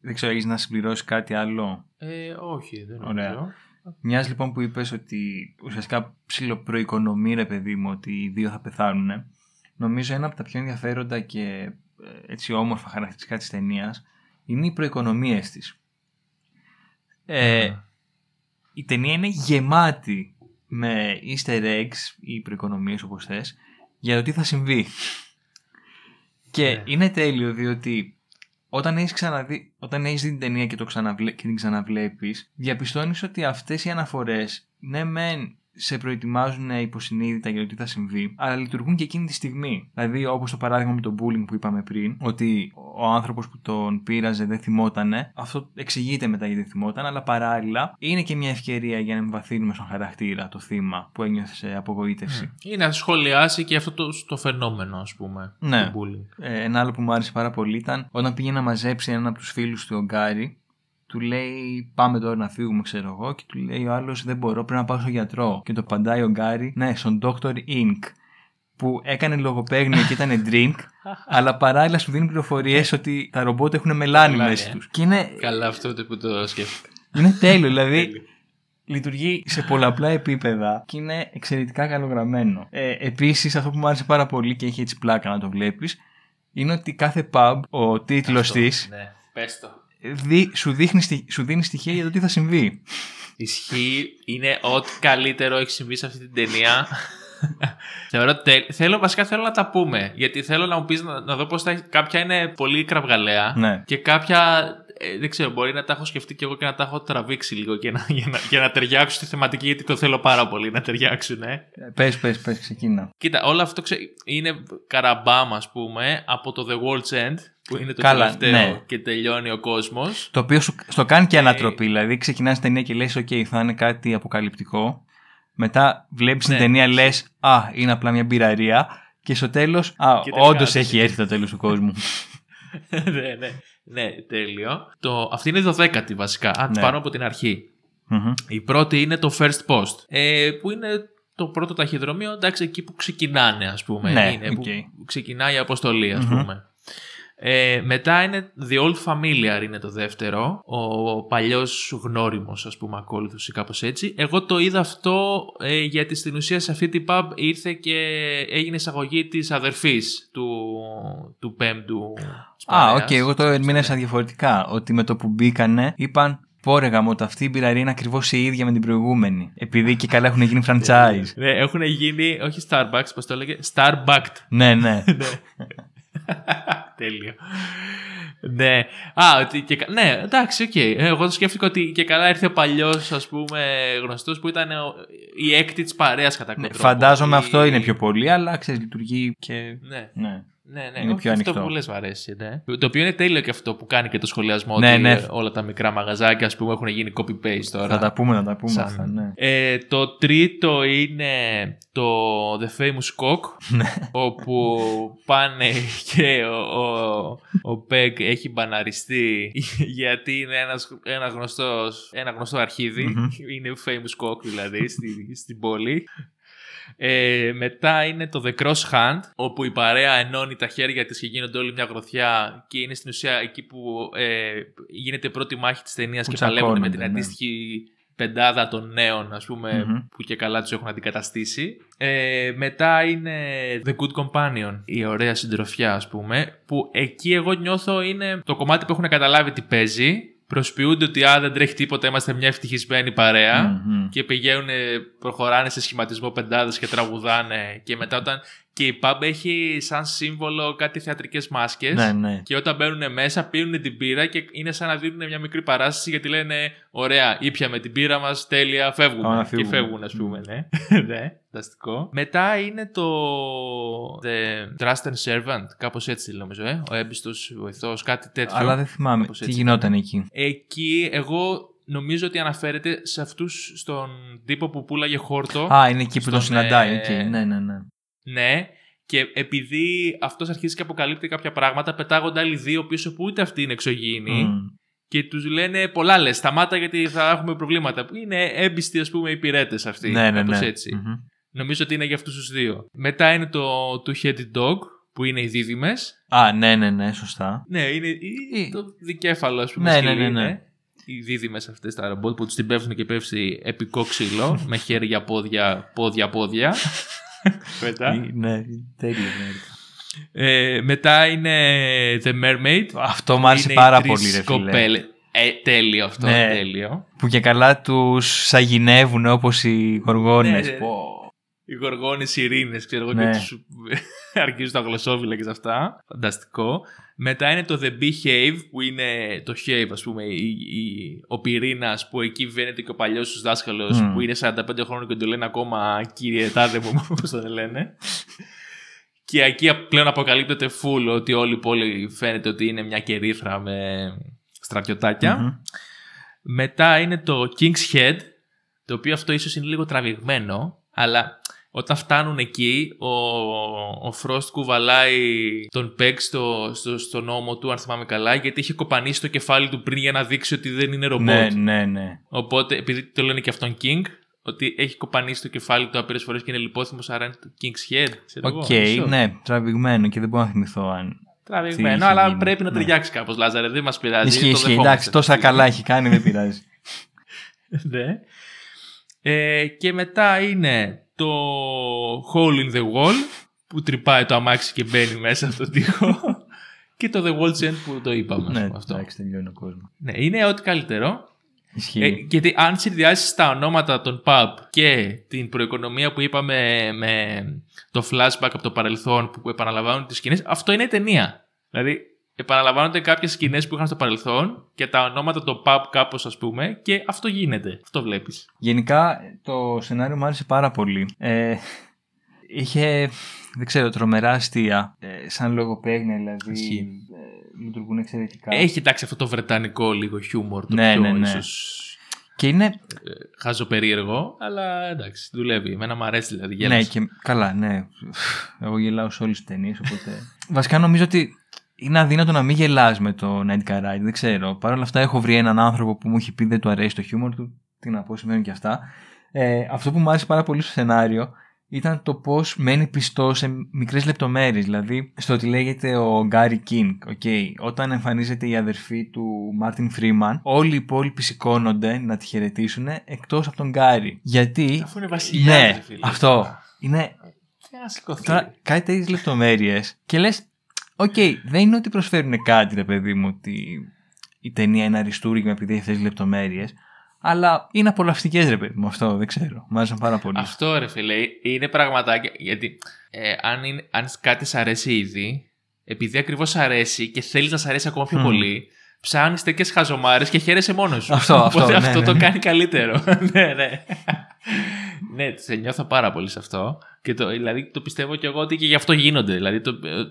δεν ξέρω, έχεις να συμπληρώσεις κάτι άλλο; Ε, όχι, δεν Ωραία. νομίζω. Μιας λοιπόν που είπες ότι ουσιαστικά ψιλοπροοικονομεί ρε παιδί μου ότι οι δύο θα πεθάνουν. Νομίζω ένα από τα πιο ενδιαφέροντα και ε, έτσι όμορφα χαρακτηριστικά της ταινίας είναι οι προοικονομίες της. Ε, Ναι. η ταινία είναι γεμάτη με easter eggs ή προοικονομίες όπως θες για το τι θα συμβεί. Και Ναι. είναι τέλειο διότι όταν έχεις, ξαναδεί, όταν έχεις δει την ταινία και, το ξαναβλέ, και την ξαναβλέπεις διαπιστώνεις ότι αυτές οι αναφορές ναι μεν σε προετοιμάζουν υποσυνείδητα για το τι θα συμβεί, αλλά λειτουργούν και εκείνη τη στιγμή. Δηλαδή, όπως το παράδειγμα με το bullying που είπαμε πριν, ότι ο άνθρωπος που τον πείραζε δεν θυμότανε. Αυτό εξηγείται μετά γιατί δεν θυμόταν, αλλά παράλληλα είναι και μια ευκαιρία για να εμβαθύνουμε στον χαρακτήρα, το θύμα που ένιωθε απογοήτευση. Ή να σχολιάσει και αυτό το, το φαινόμενο, ας πούμε. Ναι. του bullying. Ε, ένα άλλο που μου άρεσε πάρα πολύ ήταν όταν πήγε να μαζέψει έναν από τους φίλους του ο Γκάρι. Του λέει πάμε τώρα να φύγουμε ξέρω εγώ και του λέει ο άλλος δεν μπορώ πρέπει να πάω στο γιατρό και το απαντάει ο Γκάρι ναι στον Dr. Ink που έκανε λογοπαίγνιο και ήταν drink αλλά παράλληλα σου δίνει πληροφορίες ότι τα ρομπότ έχουν μελάνι Μελάνι, μέσα ε. τους και είναι, Καλά αυτό το που το σκέφτηκα. είναι τέλειο δηλαδή λειτουργεί σε πολλαπλά επίπεδα και είναι εξαιρετικά καλογραμμένο. Ε, Επίσης, αυτό που μου άρεσε πάρα πολύ και έχει έτσι πλάκα να το βλέπεις, είναι ότι κάθε pub, ο τίτλος Αυτό, της, Ναι, πες το. Δι, σου, δείχνει, στοι- σου δίνει στοιχεία για το τι θα συμβεί. Ισχύει, είναι ό,τι καλύτερο έχει συμβεί σε αυτή την ταινία. Θεωρώ τε... θέλω, βασικά θέλω να τα πούμε. Γιατί θέλω να μου πεις να, να δω πώς θα έχει. Κάποια είναι πολύ κραυγαλαία. Ναι. Και κάποια. Ε, δεν ξέρω, μπορεί να τα έχω σκεφτεί και εγώ και να τα έχω τραβήξει λίγο και να, για, να, για να ταιριάξουν στη θεματική, γιατί το θέλω πάρα πολύ να ταιριάξουν. Ε. Πες, πες, πες, ξεκίνα. Κοίτα, όλο αυτό ξε... είναι καραμπάμα, ας πούμε, από το The World's End, που είναι το Καλά, τελευταίο ναι. και τελειώνει ο κόσμος. Το οποίο σου, στο κάνει και ανατροπή. Δηλαδή, ξεκινάς την ταινία και λες: OK, θα είναι κάτι αποκαλυπτικό. Μετά βλέπεις Ναι. την ταινία, λες: Α, είναι απλά μια μπειραρία. Και στο τέλος, Α, Και τελικά όντως δεν έχει έρθει το τέλος του κόσμου. ναι, ναι. Ναι, τέλειο. Το... Αυτή είναι η δωδέκατη βασικά. Αν Ναι. πάρω από την αρχή. Μμμ. Η πρώτη είναι το First Post. Ε, που είναι το πρώτο ταχυδρομείο, εντάξει, εκεί που ξεκινάνε, ας πούμε. Ναι, είναι, οκ. που ξεκινάει η αποστολή, ας Μμμ. πούμε. Ε, μετά είναι The Old Familiar είναι το δεύτερο. Ο παλιός γνώριμος, ας πούμε, ακόλουθος ή κάπως έτσι. Εγώ το είδα αυτό ε, γιατί στην ουσία σε αυτή την pub ήρθε και έγινε εισαγωγή της αδερφής του, του πέμπτου της Α, οκ, παρέας. εγώ το ερμήνευσα διαφορετικά. Ότι με το που μπήκανε είπαν Πω ρε γαμώ, ότι αυτή η μπιραρία είναι ακριβώς η ίδια με την προηγούμενη. Επειδή και καλά έχουν γίνει franchise. Ναι, έχουν γίνει, όχι Starbucks, πώς το έλεγε, Starbucked. ναι, ναι. Τέλειο. ναι. Α, ότι και, κα- ναι, εντάξει, οκ. Εγώ το σκέφτηκα ότι και καλά ήρθε ο παλιός, ας πούμε, γνωστός που ήταν ο- η έκτη της παρέας κατά Ναι, κάποιο τρόπο. Φαντάζομαι Η- αυτό είναι πιο πολύ, αλλά ξέρεις, λειτουργεί και. Ναι. Ναι. Ναι, ναι, Είναι όχι, πιο αυτό ανοιχτό. που λες μου αρέσει. Ναι. Το οποίο είναι τέλειο και αυτό που κάνει και το σχολιασμό Ναι, ότι ναι. ε, όλα τα μικρά μαγαζάκια ας πούμε έχουν γίνει copy-paste τώρα. Θα τα πούμε, θα τα πούμε Σαν- αυτά, ναι. Ε, το τρίτο είναι το The Famous Cock Ναι. όπου πάνε και ο, ο, ο Πegg έχει μπαναριστεί γιατί είναι ένας, ένα, γνωστός, ένα γνωστό αρχίδι. Μμμ. είναι Famous Cock δηλαδή στη, στην πόλη. Ε, μετά είναι το The Cross Hand, όπου η παρέα ενώνει τα χέρια της και γίνονται όλοι μια γροθιά και είναι στην ουσία εκεί που ε, γίνεται η πρώτη μάχη της ταινίας Που και παλεύουν με την τσακώνονται, ναι. αντίστοιχη πεντάδα των νέων, ας πούμε, Μμμ. που και καλά τους έχουν αντικαταστήσει. Ε, μετά είναι The Good Companion, η ωραία συντροφιά, ας πούμε, που εκεί εγώ νιώθω είναι το κομμάτι που έχουν καταλάβει τι παίζει. Προσποιούνται ότι α, δεν τρέχει τίποτα, είμαστε μια ευτυχισμένη παρέα Μμμ. και πηγαίνουν, προχωράνε σε σχηματισμό πεντάδες και τραγουδάνε και μετά όταν και η pub έχει σαν σύμβολο κάτι θεατρικές μάσκες Ναι, ναι. και όταν μπαίνουν μέσα πίνουν την πύρα και είναι σαν να δίνουν μια μικρή παράσταση γιατί λένε ωραία ήπιαμε την πύρα μας, τέλεια, Πάμε φεύγουμε να και φύγουμε. φεύγουν ας πούμε ναι, ναι φανταστικό. Μετά είναι το The Trust and Servant, κάπως έτσι νομίζω, ε; ο έμπιστος βοηθός, κάτι τέτοιο. Αλλά δεν θυμάμαι Κάπως τι έτσι γινόταν εκεί. Εκεί εγώ νομίζω ότι αναφέρεται σε αυτούς στον τύπο που πουλάγε χόρτο. Α, είναι εκεί που τον Στον, συναντάει. ε, οκ. Ναι, ναι, ναι. Ναι. Και επειδή αυτός αρχίζει και αποκαλύπτει κάποια πράγματα, πετάγονται άλλοι δύο πίσω που ούτε αυτοί είναι εξωγήινοι. Μμ. Και τους λένε πολλά λες, σταμάτα γιατί θα έχουμε προβλήματα. Είναι έμπιστοι ας πούμε οι υπηρέτες αυτοί. Ναι, ναι, κάπως ναι. έτσι. Μμμ. Νομίζω ότι είναι για αυτούς τους δύο. Μετά είναι το Two-Headed Dog που είναι οι δίδυμες. Α, ναι, ναι, ναι, σωστά. Ναι, είναι η- Ή- το δικέφαλο, ας πούμε. Ναι, σκυλί ναι, ναι, ναι. είναι. Οι δίδυμες αυτές τα ρομπότ που τους την πέφτουν και πέφτει επικό ξύλο με χέρια, πόδια, πόδια, πόδια. μετά. Ή- Ναι, τέλειο. ναι. Ε, μετά είναι The Mermaid. Αυτό μου άρεσε Είναι οι πάρα τρεις πολύ, ρε φίλε. κοπέλες. Ε, τέλειο αυτό, Ναι. τέλειο. Που και καλά τους σαγηνεύουν όπως οι γοργόνες. Ναι, ναι. Πω. Οι γοργόνες ειρήνες, ξέρω εγώ, Ναι. και τους αρχίζουν τα γλωσσόβιλα και σε αυτά. Φανταστικό. Μετά είναι το The Behave, που είναι το Shave, ας πούμε, η, η- ο πυρήνας που εκεί βαίνεται και ο παλιός τους δάσκαλος, Μμ. που είναι 45 χρόνων και τον λένε ακόμα κύριε τάδε μου, όπως τον λένε. Και εκεί πλέον αποκαλύπτεται full ότι όλη η πόλη φαίνεται ότι είναι μια κερίθρα με στρατιωτάκια. Μμμ. Μετά είναι το King's Head, το οποίο αυτό ίσως είναι λίγο τραβηγμένο, αλλά όταν φτάνουν εκεί, ο, ο Frost κουβαλάει τον Pegg στο, στο, στον ώμο του, αν θυμάμαι καλά, γιατί είχε κοπανίσει το κεφάλι του πριν για να δείξει ότι δεν είναι ρομπότ. Ναι, ναι, ναι. Οπότε, επειδή το λένε και αυτόν King, ότι έχει κοπανίσει το κεφάλι του άπειρες φορές και είναι λιπόθυμος, άρα είναι το King's Head. ξέρω εγώ, Οκ, νομίζω. ναι, τραβηγμένο και δεν μπορώ να θυμηθώ αν. Τι Τραβηγμένο, είχε αλλά γίνει. πρέπει να Ναι. ταιριάξει κάπως, Λάζαρε, δεν μας πειράζει. Ισχύει, το ισχύει. δεχόμαστε. Εντάξει, τόσα καλά έχει κάνει, δεν πειράζει. ναι. Ε, και μετά είναι το Hole in the Wall που τρυπάει το αμάξι και μπαίνει μέσα στον τοίχο και το The Wall's End που το είπαμε. ας ναι, πούμε, αυτό. εντάξει, τελειώνει ο κόσμος. Ναι, είναι ό,τι καλύτερο. Ισχύει. Ε, γιατί αν συνδυάσεις τα ονόματα των pub και την προοικονομία που είπαμε με το flashback από το παρελθόν που επαναλαμβάνουν τις σκηνές, αυτό είναι ταινία. Δηλαδή, επαναλαμβάνονται κάποιες σκηνές που είχαν στο παρελθόν και τα ονόματα των pub κάπως ας πούμε και αυτό γίνεται. Αυτό βλέπεις. Γενικά το σενάριο μου άρεσε πάρα πολύ. Ε, είχε, δεν ξέρω, τρομερά αστεία. Ε, σαν λογοπαίγνια δηλαδή. Ισχύει. Ε, λειτουργούν εξαιρετικά. Έχει εντάξει αυτό το βρετανικό λίγο χιούμορ, το Ναι, πιο ναι, ναι. ίσως Και είναι. ε, χαζοπερίεργο, αλλά εντάξει, δουλεύει. Εμένα μου αρέσει δηλαδή. Ναι, γέλασα. και καλά, ναι. Εγώ γελάω σε όλες τις ταινίες. Οπότε... Βασικά νομίζω ότι είναι αδύνατο να μην γελάς με το Night Car Ride. Δεν ξέρω. Παρ' όλα αυτά έχω βρει έναν άνθρωπο που μου έχει πει δεν του αρέσει το χιούμορ του. Τι να πω, συμβαίνουν και αυτά. Ε, αυτό που μου άρεσε πάρα πολύ στο σενάριο ήταν το πώς μένει πιστό σε μικρές λεπτομέρειες. Δηλαδή, στο ότι λέγεται ο Gary King. Okay, όταν εμφανίζεται η αδερφή του Martin Freeman, όλοι οι υπόλοιποι σηκώνονται να τη χαιρετήσουν εκτός από τον Gary. Γιατί. Αφού είναι βασιλιάς. Ναι, αυτό. Είναι. Δεν να σηκωθεί. Τώρα, κάτι τέτοιες λεπτομέρειες και λες, Οκ, δεν είναι ότι προσφέρουν κάτι, ρε παιδί μου, ότι η ταινία είναι αριστούργημα επειδή έχει αυτέ τι λεπτομέρειες. Αλλά είναι απολαυστικές, ρε παιδί μου, αυτό δεν ξέρω. Μ' άρεσαν πάρα πολύ. Αυτό ρε φίλε, είναι πραγματάκια. Γιατί ε, αν, είναι, αν κάτι σ' αρέσει ήδη, επειδή ακριβώς σ' αρέσει και θέλεις να σ' αρέσει ακόμα πιο Μμμ. πολύ, ψάχνεις τέτοιες χαζομάρες και χαίρεσαι μόνος σου. Αυτό, αυτό, Οπότε ναι, αυτό ναι, το ναι. κάνει καλύτερο. ναι, ναι. ναι, σε νιώθω πάρα πολύ σε αυτό. Και το, δηλαδή το πιστεύω και εγώ ότι και γι' αυτό γίνονται. Δηλαδή το, ε,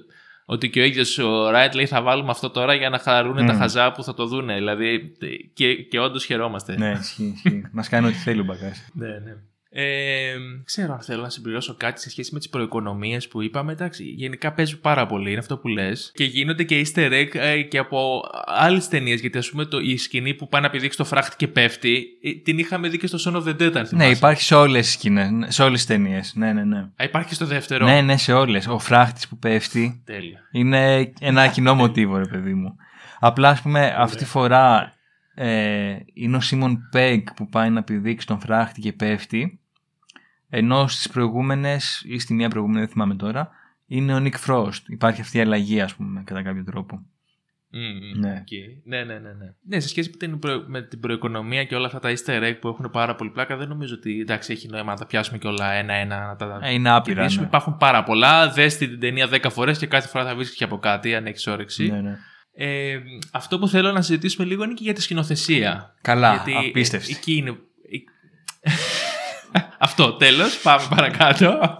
ότι και ο ίδιος ο Ράιτ λέει θα βάλουμε αυτό τώρα για να χαρούν τα Μμ. χαζά που θα το δούνε. Δηλαδή και, και όντως χαιρόμαστε. Ναι, ισχύει, ισχύει. Μας κάνει ό,τι θέλει ο μπαγκά. Ναι, ναι. Ε, ξέρω αν θέλω να συμπληρώσω κάτι σε σχέση με τις προοικονομίες που είπαμε. Εντάξει, γενικά παίζουν πάρα πολύ, είναι αυτό που λες. Και γίνονται και easter egg ε, και από άλλες ταινίες. Γιατί ας πούμε το, η σκηνή που πάει να πηδήξει το φράχτη και πέφτει, ε, την είχαμε δει και στο Son of the Dead, αν θυμάσαι. Ναι, υπάρχει σε όλες τις σκηνές, σε όλες τις ταινίες. Ναι, ναι, ναι. Α, υπάρχει και στο δεύτερο; Ναι, ναι, σε όλες. Ο φράχτης που πέφτει Τέλεια. είναι ένα κοινό μοτίβο, ρε παιδί μου. Απλά, ας πούμε, αυτή τη φορά ε, είναι ο Simon Pegg που πάει να πηδήξει τον φράχτη και πέφτει. Ενώ στις προηγούμενες, ή στη μία προηγούμενη, δεν θυμάμαι τώρα, είναι ο Nick Frost. Υπάρχει αυτή η αλλαγή, ας πούμε, κατά κάποιο τρόπο. Mm, Ναι. οκ. ναι, ναι, ναι, ναι. Ναι, σε σχέση με την, προ- με την προοικονομία και όλα αυτά τα easter egg που έχουν πάρα πολύ πλάκα, δεν νομίζω ότι εντάξει, έχει νόημα να τα πιάσουμε και όλα ένα-ένα. Να τα Ε, είναι άπειρα. κοιτήσουμε. Ναι. Υπάρχουν πάρα πολλά. Δες την ταινία 10 φορές και κάθε φορά θα βρει και από κάτι, αν έχεις όρεξη. Ναι, ναι. Ε, αυτό που θέλω να συζητήσουμε λίγο είναι και για τη σκηνοθεσία. Καλά, Γιατί ε, απίστευτη. εκεί είναι. αυτό, τέλος, πάμε παρακάτω.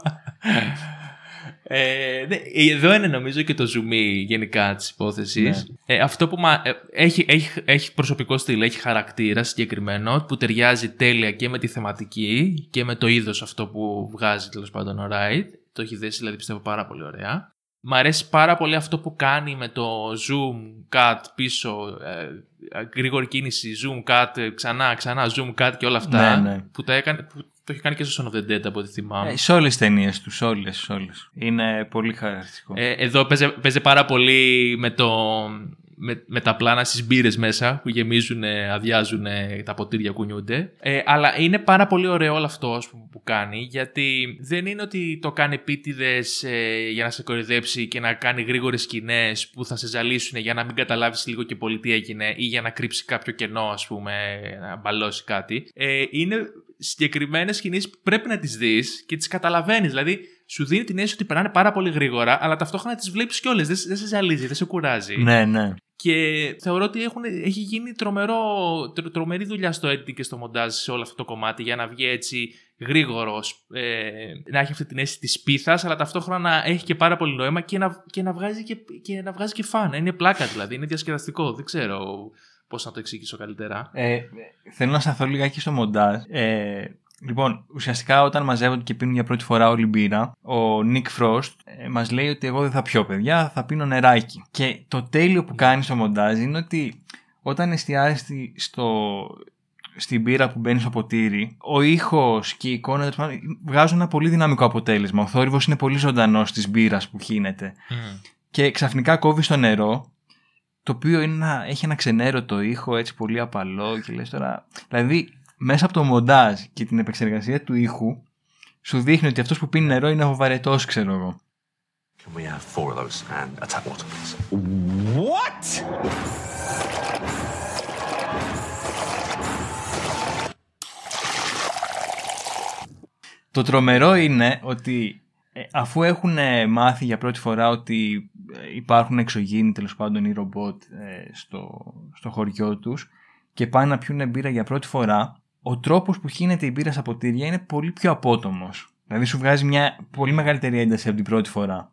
Ε, ναι, εδώ είναι νομίζω και το zoom γενικά της υπόθεσης. Ναι. Ε, αυτό που μα, ε, έχει, έχει, έχει προσωπικό στυλ, έχει χαρακτήρα συγκεκριμένο που ταιριάζει τέλεια και με τη θεματική και με το είδος αυτό που βγάζει τέλος πάντων ο Wright. Το έχει δέσει δηλαδή πιστεύω πάρα πολύ ωραία. Μ' αρέσει πάρα πολύ αυτό που κάνει με το zoom, cut, πίσω, ε, γρήγορη κίνηση, zoom, cut, ε, ξανά, ξανά, zoom, cut και όλα αυτά. Ναι, ναι. Που, τα έκανε, που το έχει κάνει και στο Son of the Dead από ό,τι θυμάμαι. Ε, σε όλες τις ταινίες τους, σε όλες. όλες. Είναι πολύ χαρακτηριστικό. Ε, εδώ παίζει, παίζει πάρα πολύ με, το, με, με τα πλάνα στις μπύρες μέσα που γεμίζουν, αδειάζουν, τα ποτήρια κουνιούνται. Ε, αλλά είναι πάρα πολύ ωραίο όλο αυτό ας πούμε, που κάνει γιατί δεν είναι ότι το κάνει επίτηδες για να σε κορυδέψει και να κάνει γρήγορες σκηνές που θα σε ζαλίσουν για να μην καταλάβεις λίγο και πολύ τι έγινε ή για να κρύψει κάποιο κενό ας πούμε, να μπαλώσει κάτι. Ε, είναι συγκεκριμένες σκηνέ που πρέπει να τις δεις και τις καταλαβαίνεις. Δηλαδή, σου δίνει την αίσθηση ότι περνάνε πάρα πολύ γρήγορα, αλλά ταυτόχρονα τις βλέπεις κιόλας. Δεν, δεν σε ζαλίζει, δεν σε κουράζει. ναι, ναι. Και θεωρώ ότι έχουν, έχει γίνει τρομερό, τρο- τρομερή δουλειά στο editing και στο μοντάζ σε όλο αυτό το κομμάτι για να βγει έτσι γρήγορος, ε, να έχει αυτή την αίσθηση της πίθας, αλλά ταυτόχρονα να έχει και πάρα πολύ νόημα και να, και να, βγάζει, και, και να βγάζει και φαν. Είναι πλάκα δηλαδή, είναι διασκεδαστικό. Δεν ξέρω πώς να το εξηγήσω καλύτερα. Ε, θέλω να σταθώ λιγάκι στο μοντάζ. Ε, λοιπόν, ουσιαστικά όταν μαζεύονται και πίνουν για πρώτη φορά όλη μπύρα, ο Νίκ Φρόστ ε, μας λέει ότι εγώ δεν θα πιω παιδιά, θα πίνω νεράκι. Και το τέλειο που κάνει στο μοντάζ είναι ότι όταν εστιάζει στη- στο, στην μπύρα που μπαίνει στο ποτήρι, ο ήχος και η εικόνα τέλος πάντων, βγάζουν ένα πολύ δυναμικό αποτέλεσμα. Ο θόρυβος είναι πολύ ζωντανός της μπύρας που χύνεται. Και ξαφνικά κόβεις το νερό, το οποίο είναι ένα, έχει ένα ξενέρωτο ήχο, έτσι πολύ απαλό και λες τώρα... Δηλαδή, μέσα από το μοντάζ και την επεξεργασία του ήχου, σου δείχνει ότι αυτός που πίνει νερό είναι ο βαρετός, ξέρω εγώ. Can we have four of those and a tap water, please? What? Το τρομερό είναι ότι ε, αφού έχουν ε, μάθει για πρώτη φορά ότι ε, υπάρχουν εξωγήινοι τέλος πάντων ή ρομπότ ε, στο, στο χωριό τους και πάνε να πιούν μπύρα για πρώτη φορά, ο τρόπος που χύνεται η μπύρα στα ποτήρια είναι πολύ πιο απότομος. Δηλαδή σου βγάζει μια πολύ μεγαλύτερη ένταση από την πρώτη φορά.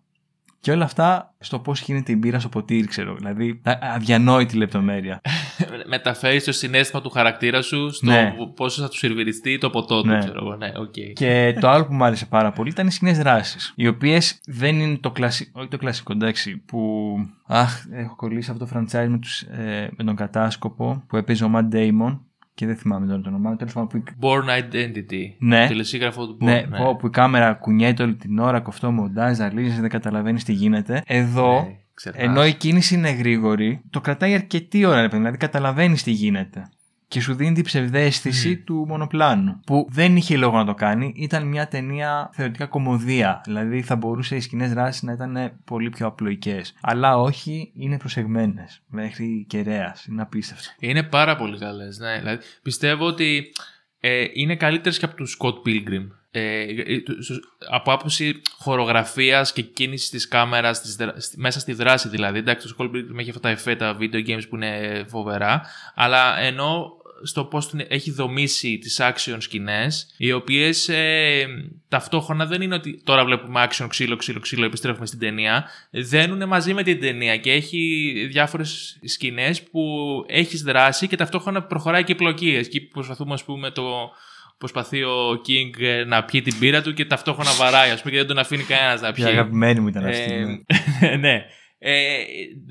Και όλα αυτά στο πώς χύνεται η μπύρα στο ποτήρι, ξέρω. Δηλαδή, α- αδιανόητη λεπτομέρεια. Μεταφέρεις το συναίσθημα του χαρακτήρα σου στο Ναι. πόσο θα του σερβιριστεί το ποτό του, Ναι. ξέρω εγώ. Ναι, οκ. Και το άλλο που μου άρεσε πάρα πολύ ήταν οι σκηνές δράσης. Οι οποίες δεν είναι το κλασικό, όχι το κλασικό, εντάξει, που. Αχ, έχω κολλήσει αυτό το franchise με, τους, ε, με τον κατάσκοπο που έπαιζε ο Matt Damon. Και δεν θυμάμαι τώρα το όνομα. Τέλος πάντων, που, η- Bourne Identity. Ναι. Το τελεσίγραφο του Bourne. ναι, πω, που η κάμερα κουνιέται όλη την ώρα, κοφτό μοντάζ, ζαλίζει, δεν καταλαβαίνεις τι γίνεται. Εδώ, Ναι, ξερνάς. ενώ η κίνηση είναι γρήγορη, το κρατάει αρκετή ώρα, ρε παιδί, δηλαδή καταλαβαίνεις τι γίνεται. Και σου δίνει την ψευδέστηση του μονοπλάνου. Που δεν είχε λόγο να το κάνει. Ήταν μια ταινία θεωρητικά κομμωδία. Δηλαδή θα μπορούσε οι σκηνές δράσης να ήταν πολύ πιο απλοϊκές. Αλλά όχι, είναι προσεγμένες. Μέχρι κεραίας. Είναι απίστευτο. Είναι πάρα πολύ καλές. Ναι. Δηλαδή, πιστεύω ότι ε, είναι καλύτερες και από τους Scott Pilgrim. Ε, ε, του- στους- από άποψη χορογραφίας και κίνησης της κάμερας μέσα στη δράση δηλαδή. Εντάξει, το Scott Pilgrim έχει αυτά τα εφέ, τα video games που είναι φοβερά. Αλλά ενώ στο πώς την έχει δομήσει τις action σκηνές οι οποίες ε, ταυτόχρονα δεν είναι ότι τώρα βλέπουμε action ξύλο ξύλο ξύλο επιστρέφουμε στην ταινία δένουν μαζί με την ταινία και έχει διάφορες σκηνές που έχεις δράση και ταυτόχρονα προχωράει και πλοκίες εκεί που προσπαθούμε ας πούμε το προσπαθεί ο King ε, να πιει την πύρα του και ταυτόχρονα βαράει ας πούμε και δεν τον αφήνει κανένας να Η πιει αγαπημένη μου ήταν αυτή. ναι. ε, ναι. Ε,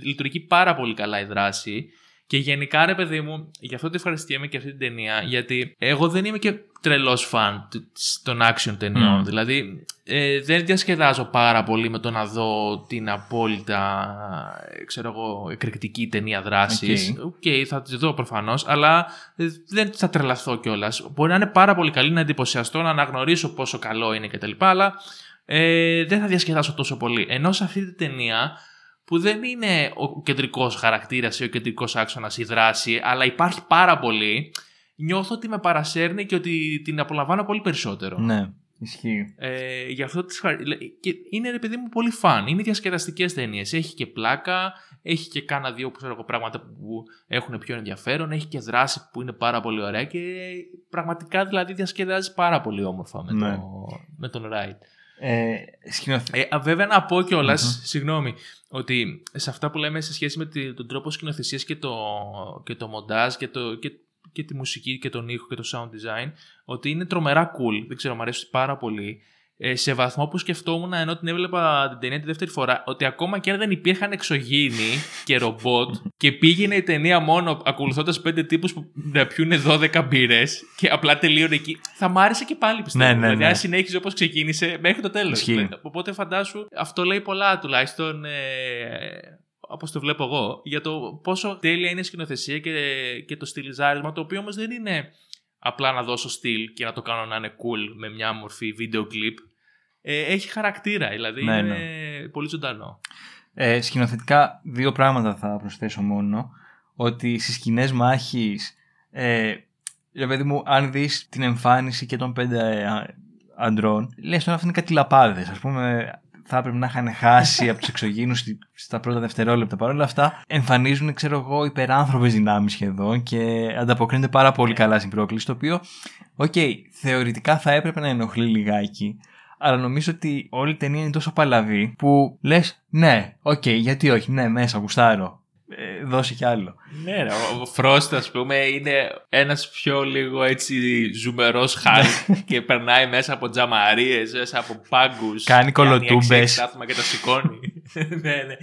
λειτουργεί πάρα πολύ καλά η δράση. Και γενικά, ρε παιδί μου, γι' αυτό τη ευχαριστιέμαι και αυτή την ταινία, γιατί εγώ δεν είμαι και τρελός φαν του- της- των action ταινιών. Μμ. Δηλαδή, ε, δεν διασκεδάζω πάρα πολύ με το να δω την απόλυτα, ε, ξέρω εγώ, εκρηκτική ταινία δράσης. Οκ. Οκ, θα τη δω προφανώς, αλλά ε, δεν θα τρελαθώ κιόλας. Μπορεί να είναι πάρα πολύ καλή, να εντυπωσιαστώ, να αναγνωρίσω πόσο καλό είναι κτλ. Αλλά ε, δεν θα διασκεδάσω τόσο πολύ. Ενώ σε αυτή την ταινία που δεν είναι ο κεντρικός χαρακτήρας ή ο κεντρικός άξονας η δράση, αλλά υπάρχει πάρα πολύ, νιώθω ότι με παρασέρνει και ότι την απολαμβάνω πολύ περισσότερο. Ναι, ισχύει. Ε, γι' αυτό τις χαρ... και είναι ρε παιδί μου πολύ φαν. Είναι διασκεδαστικές ταινίες. Έχει και πλάκα, έχει και κάνα δύο ξέρω εγώ, πράγματα που έχουν πιο ενδιαφέρον, έχει και δράση που είναι πάρα πολύ ωραία και πραγματικά δηλαδή διασκεδάζει πάρα πολύ όμορφα με, Ναι. το, με τον Ράιτ. Ε, σκηνοθε... Ε, α, βέβαια να πω κιόλας, Μμμ. συγγνώμη, ότι σε αυτά που λέμε σε σχέση με τη- τον τρόπο σκηνοθεσίας και το, και το μοντάζ και, το, και, και τη μουσική και τον ήχο και το sound design, ότι είναι τρομερά cool. Δεν ξέρω, μου αρέσει πάρα πολύ. Ε, σε βαθμό που σκεφτόμουν ενώ την έβλεπα την ταινία τη δεύτερη φορά, ότι ακόμα και αν δεν υπήρχαν εξωγήινοι και ρομπότ και πήγαινε η ταινία μόνο ακολουθώντας πέντε τύπους που να πιούνε 12 μπύρες και απλά τελείωνε εκεί, θα μ' άρεσε και πάλι πιστεύω. Ναι, ναι, δηλαδή, ναι. αν συνέχιζε όπως ξεκίνησε μέχρι το τέλος. Ισχύει. Οπότε φαντάσου, αυτό λέει πολλά τουλάχιστον. Ε, όπως το βλέπω εγώ, για το πόσο τέλεια είναι η σκηνοθεσία και, και το στυλιζάρισμα, το οποίο όμως δεν είναι απλά να δώσω στυλ και να το κάνω να είναι cool με μια μορφή βίντεο κλιπ. Ε, έχει χαρακτήρα, δηλαδή Ναι, είναι πολύ ζωντανό. Ε, σκηνοθετικά δύο πράγματα θα προσθέσω μόνο. Ότι στις σκηνές μάχης, ε, ρε παιδί μου, αν δεις την εμφάνιση και των πέντε ε, α- αντρών, λες τώρα αυτό είναι κάτι λαπάδες. Ας πούμε, θα έπρεπε να είχαν χάσει από τους εξωγήινους στη- στα πρώτα δευτερόλεπτα. Παρ' όλα αυτά, εμφανίζουν, ξέρω εγώ, υπεράνθρωπες δυνάμεις σχεδόν και ανταποκρίνονται πάρα πολύ καλά στην πρόκληση. Το οποίο, οκ, θεωρητικά θα έπρεπε να ενοχλεί λιγάκι. Αλλά νομίζω ότι όλη η ταινία είναι τόσο παλαβή που λες, ναι, οκ, γιατί όχι, ναι, μέσα, γουστάρω. Ε, δώσε κι άλλο. Ναι, ρε, ο Φρόστ, ας πούμε, είναι ένας πιο λίγο έτσι ζουμερός χάρη και περνάει μέσα από τζαμαρίες, μέσα από πάγκους. Κάνει κολοτούμπες. Κάθομαι και τα σηκώνει. ναι, ναι.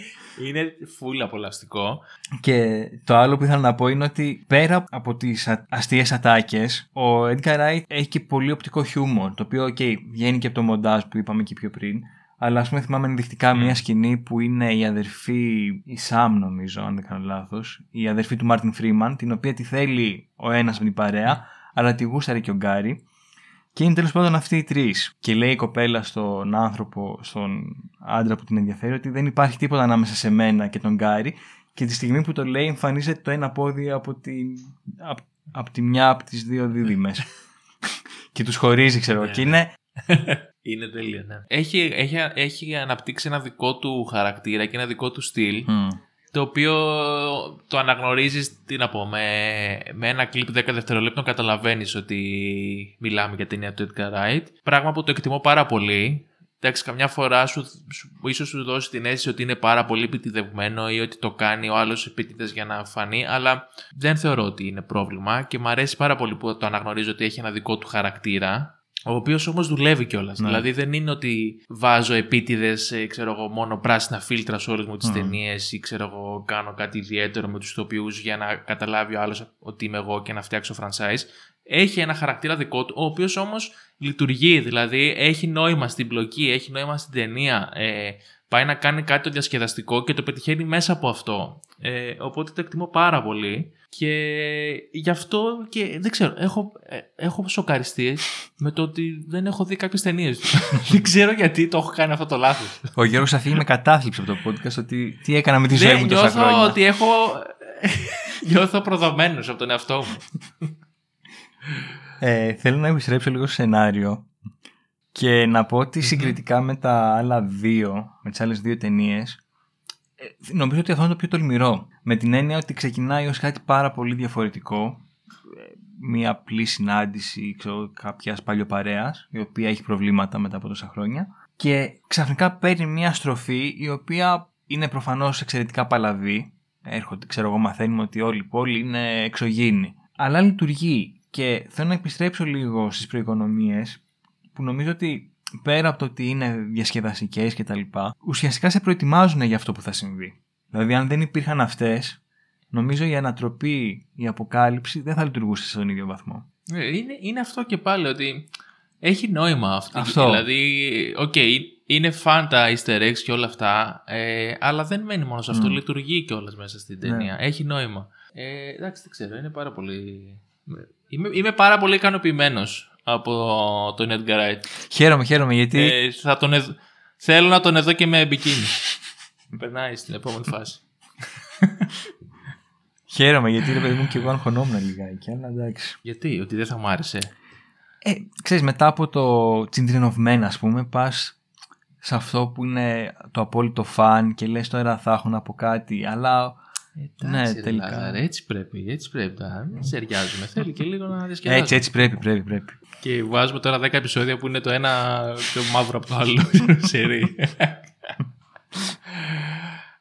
Είναι φουλ απολαυστικό. Και το άλλο που ήθελα να πω είναι ότι πέρα από τις αστείες ατάκες, ο Edgar Wright έχει και πολύ οπτικό χιούμορ. Το οποίο, οκ, βγαίνει και από το μοντάζ που είπαμε και πιο πριν. Αλλά ας πούμε, θυμάμαι ενδεικτικά μια σκηνή που είναι η αδερφή, η Σαμ νομίζω, αν δεν κάνω λάθος, η αδερφή του Μάρτιν Φρήμαν, την οποία τη θέλει ο ένας με την παρέα, αλλά τη γούσταρε και ο Γκάρι. Και είναι τέλος πάντων αυτοί οι τρεις. Και λέει η κοπέλα στον άνθρωπο, στον άντρα που την ενδιαφέρει, ότι δεν υπάρχει τίποτα ανάμεσα σε μένα και τον Γκάρι. Και τη στιγμή που το λέει, εμφανίζεται το ένα πόδι από τη, από, από τη μια από τις δύο δίδυμες. και τους χωρίζει, ξέρω εγώ. Και είναι. Είναι τέλεια, ναι. Έχει, έχει, έχει αναπτύξει ένα δικό του χαρακτήρα και ένα δικό του στυλ. το οποίο το αναγνωρίζεις, τι να πω, με, με ένα κλιπ 10 δευτερολέπτων καταλαβαίνεις ότι μιλάμε για ταινία του Edgar Wright. Πράγμα που το εκτιμώ πάρα πολύ. Εντάξει, καμιά φορά σου, σου, ίσως σου δώσει την αίσθηση ότι είναι πάρα πολύ επιτιδευμένο ή ότι το κάνει ο άλλος επίτηδες για να φανεί, αλλά δεν θεωρώ ότι είναι πρόβλημα και μου αρέσει πάρα πολύ που το αναγνωρίζω ότι έχει ένα δικό του χαρακτήρα ο οποίος όμως δουλεύει κιόλας. Ναι. Δηλαδή δεν είναι ότι βάζω επίτηδες, ξέρω εγώ, μόνο πράσινα φίλτρα σε όλες μου τις Μμμ. ταινίες ή ξέρω εγώ, κάνω κάτι ιδιαίτερο με τους ηθοποιού για να καταλάβει ο άλλος ότι είμαι εγώ και να φτιάξω franchise. Έχει ένα χαρακτήρα δικό του, ο οποίος όμως λειτουργεί. Δηλαδή έχει νόημα στην πλοκή, έχει νόημα στην ταινία. Ε, πάει να κάνει κάτι το διασκεδαστικό και το πετυχαίνει μέσα από αυτό. Ε, οπότε το εκτιμώ πάρα πολύ. Και γι' αυτό και δεν ξέρω, έχω, ε, έχω σοκαριστεί με το ότι δεν έχω δει κάποιες ταινίες του. δεν ξέρω γιατί το έχω κάνει αυτό το λάθος. Ο Γιώργος θα φύγει με κατάθλιψη από το podcast ότι τι έκανα με τη ζωή Δεν μου τόσα νιώθω χρόνια. ότι έχω. νιώθω προδομένος από τον εαυτό μου. Ε, θέλω να επιστρέψω λίγο στο σενάριο και να πω ότι συγκριτικά με τα άλλα δύο, με τις άλλες δύο ταινίες, νομίζω ότι αυτό είναι το πιο τολμηρό. Με την έννοια ότι ξεκινάει ως κάτι πάρα πολύ διαφορετικό, ε, μία απλή συνάντηση ξέρω, κάποιας παλιοπαρέας, η οποία έχει προβλήματα μετά από τόσα χρόνια και ξαφνικά παίρνει μία στροφή η οποία είναι προφανώς εξαιρετικά παλαβή. Έρχονται, ξέρω εγώ, μαθαίνουμε ότι όλη η πόλη είναι εξωγήινη. Αλλά λειτουργεί και θέλω να επιστρέψω λίγο στις προοικονομίες που νομίζω ότι πέρα από το ότι είναι διασκεδαστικές και τα λοιπά, ουσιαστικά σε προετοιμάζουν για αυτό που θα συμβεί. Δηλαδή αν δεν υπήρχαν αυτές, νομίζω η ανατροπή, η αποκάλυψη δεν θα λειτουργούσε στον ίδιο βαθμό. Ε, Είναι, είναι αυτό και πάλι ότι έχει νόημα αυτό. Αυτό. Δηλαδή, οκ, είναι fun τα easter eggs και όλα αυτά, ε, αλλά δεν μένει μόνο σε αυτό. Μμ. Λειτουργεί κιόλας μέσα στην Ναι. ταινία. Έχει νόημα. Ε, εντάξει, δεν ξέρω, είναι πάρα πολύ. Είμαι, είμαι πάρα πολύ ικανοποιημένος από τον Edgar Wright. Χαίρομαι, χαίρομαι γιατί Ε, θα τον εδ- Θέλω να τον εδώ και με μπικίνι. Περνάει στην επόμενη φάση. Χαίρομαι γιατί ρε παιδί μου και εγώ αγχωνόμουν λιγάκι, αλλά εντάξει. Γιατί, ότι δεν θα μ' άρεσε. Ε, ξέρεις, μετά από το Children of Men, ας πούμε, πας σε αυτό που είναι το απόλυτο φαν και λες τώρα θα έχω να πω κάτι, αλλά Εντάξει, Ναι, ρε τελικά. Λάζαρε, έτσι πρέπει, έτσι πρέπει. να μην σε εριάζουμε. Θέλει και λίγο να διασκεδάσουμε. έτσι, έτσι πρέπει, πρέπει, πρέπει. Και βάζουμε τώρα 10 επεισόδια που είναι το ένα πιο μαύρο από το άλλο. Σερί.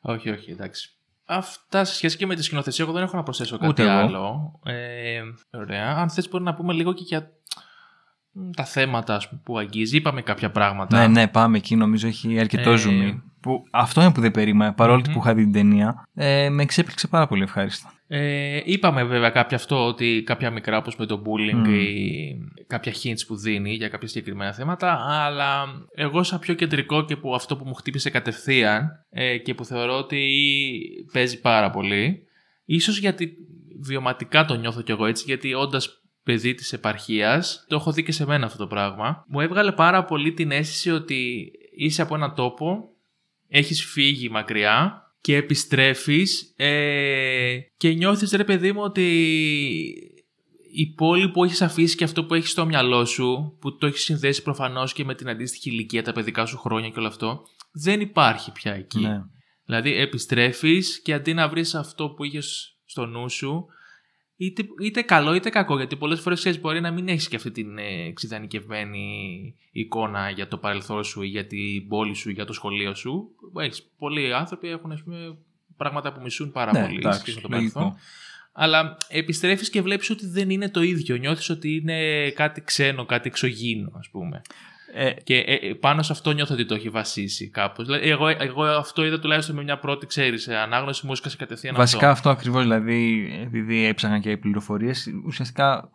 όχι, όχι, εντάξει. Αυτά σε σχέση και με τη σκηνοθεσία, εγώ δεν έχω να προσθέσω κάτι Ούτε εγώ. άλλο. Ε, ωραία. Αν θες μπορεί να πούμε λίγο και για μ, τα θέματα ας πούμε, που αγγίζει. Είπαμε κάποια πράγματα. Ναι, ναι, πάμε εκεί. Νομίζω έχει αρκετό Ε, ζουμί. Που, αυτό είναι που δεν περίμενα. Παρόλο Μμμ. που είχα δει την ταινία, ε, με εξέπληξε πάρα πολύ ευχάριστα. Ε, είπαμε βέβαια κάποια αυτό ότι κάποια μικρά όπως με το bullying Μμ. ή κάποια hints που δίνει για κάποια συγκεκριμένα θέματα αλλά εγώ σαν πιο κεντρικό και που αυτό που μου χτύπησε κατευθείαν ε, και που θεωρώ ότι παίζει πάρα πολύ ίσως γιατί βιωματικά το νιώθω κι εγώ έτσι γιατί όντας παιδί της επαρχίας το έχω δει και σε μένα αυτό το πράγμα μου έβγαλε πάρα πολύ την αίσθηση ότι είσαι από έναν τόπο έχεις φύγει μακριά και επιστρέφεις ε, και νιώθεις ρε παιδί μου ότι η πόλη που έχεις αφήσει και αυτό που έχεις στο μυαλό σου που το έχεις συνδέσει προφανώς και με την αντίστοιχη ηλικία, τα παιδικά σου χρόνια και όλο αυτό δεν υπάρχει πια εκεί. Ναι. Δηλαδή επιστρέφεις και αντί να βρεις αυτό που είχες στο νου σου είτε, είτε καλό είτε κακό γιατί πολλές φορές ξέρεις, μπορεί να μην έχεις και αυτή την ε, εξειδανικευμένη εικόνα για το παρελθόν σου ή για την πόλη σου ή για το σχολείο σου. Έχεις, πολλοί άνθρωποι έχουν ας πούμε, πράγματα που μισούν πάρα Ναι, πολύ εντάξει, σχέση με το λογικό. παρελθόν. Αλλά επιστρέφεις και βλέπεις ότι δεν είναι το ίδιο. Νιώθεις ότι είναι κάτι ξένο, κάτι εξωγήινο ας πούμε. Ε, Και ε, ε, πάνω σε αυτό νιώθω ότι το έχει βασίσει κάπως. Δηλαδή, εγώ, εγώ αυτό είδα τουλάχιστον με μια πρώτη, ξέρεις, ε, ανάγνωση μου έσκασε κατευθείαν βασικά αυτό. αυτό ακριβώς, δηλαδή, επειδή έψαχνα και πληροφορίες, ουσιαστικά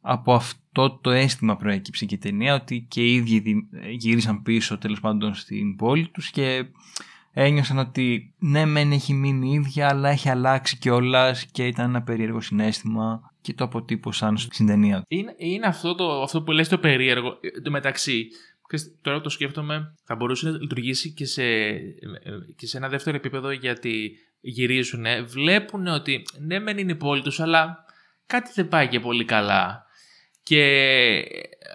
από αυτό το αίσθημα προέκυψε και η ταινία ότι και οι ίδιοι δι- γύρισαν πίσω τέλος πάντων στην πόλη τους και ένιωσαν ότι ναι μεν έχει μείνει ίδια αλλά έχει αλλάξει κιόλας και ήταν ένα περίεργο συνέστημα και το αποτύπωσαν στην ταινία. Είναι, είναι αυτό, το, αυτό που λες το περίεργο. Ε, Το μεταξύ, ξέρεις, τώρα το σκέφτομαι, θα μπορούσε να λειτουργήσει και σε, ε, και σε ένα δεύτερο επίπεδο γιατί γυρίζουν, βλέπουν ότι ναι μεν είναι η πόλη τους αλλά κάτι δεν πάει και πολύ καλά. Και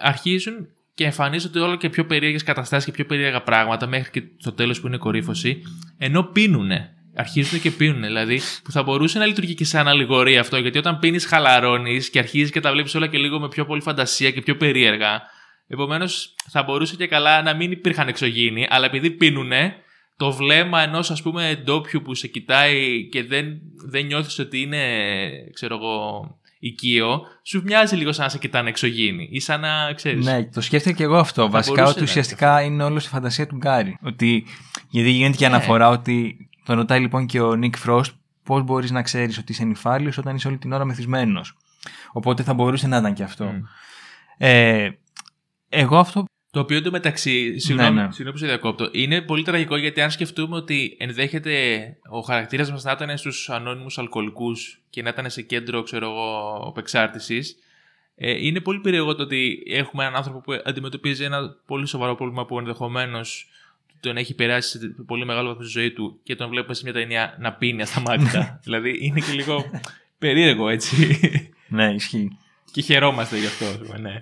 αρχίζουν και εμφανίζονται όλο και πιο περίεργες καταστάσεις και πιο περίεργα πράγματα μέχρι και το τέλος που είναι η κορύφωση ενώ πίνουνε. Αρχίζουν και πίνουν, δηλαδή που θα μπορούσε να λειτουργεί και σαν αλληγορία αυτό, γιατί όταν πίνεις, χαλαρώνεις και αρχίζεις και τα βλέπεις όλα και λίγο με πιο πολύ φαντασία και πιο περίεργα. Επομένως, θα μπορούσε και καλά να μην υπήρχαν εξωγήινοι, αλλά επειδή πίνουνε, το βλέμμα ενός ας πούμε ντόπιου που σε κοιτάει και δεν, δεν νιώθεις ότι είναι, ξέρω εγώ, οικείο, σου μοιάζει λίγο σαν να σε κοιτάνε εξωγήινοι ή σαν να ξέρεις. Ναι, το σκέφτηκα και εγώ αυτό. Βασικά μπορούσε ότι να ουσιαστικά είναι όλος στη φαντασία του Γκάρι. Ότι, γιατί γίνεται και Ναι. αναφορά ότι τον ρωτάει λοιπόν και ο Νίκ Φρόστ πώς μπορείς να ξέρεις ότι είσαι νυφάλιο όταν είσαι όλη την ώρα μεθυσμένος. Οπότε θα μπορούσε να ήταν και αυτό. Μμ. Ε, εγώ αυτό. Το οποίο εντωμεταξύ, συγγνώμη, Ναι, ναι. συγγνώμη που σε διακόπτω, είναι πολύ τραγικό γιατί αν σκεφτούμε ότι ενδέχεται ο χαρακτήρας μας να ήταν στους ανώνυμους αλκοολικούς και να ήταν σε κέντρο, ξέρω εγώ, απεξάρτηση, ε, είναι πολύ περίεργο το ότι έχουμε έναν άνθρωπο που αντιμετωπίζει ένα πολύ σοβαρό πρόβλημα που ενδεχομένως τον έχει περάσει σε πολύ μεγάλο βαθμό στη ζωή του και τον βλέπουμε σε μια ταινία να πίνει ασταμάτητα. δηλαδή είναι και λίγο περίεργο έτσι. Ναι, ισχύει. και χαιρόμαστε γι' αυτό, ας πούμε, ναι.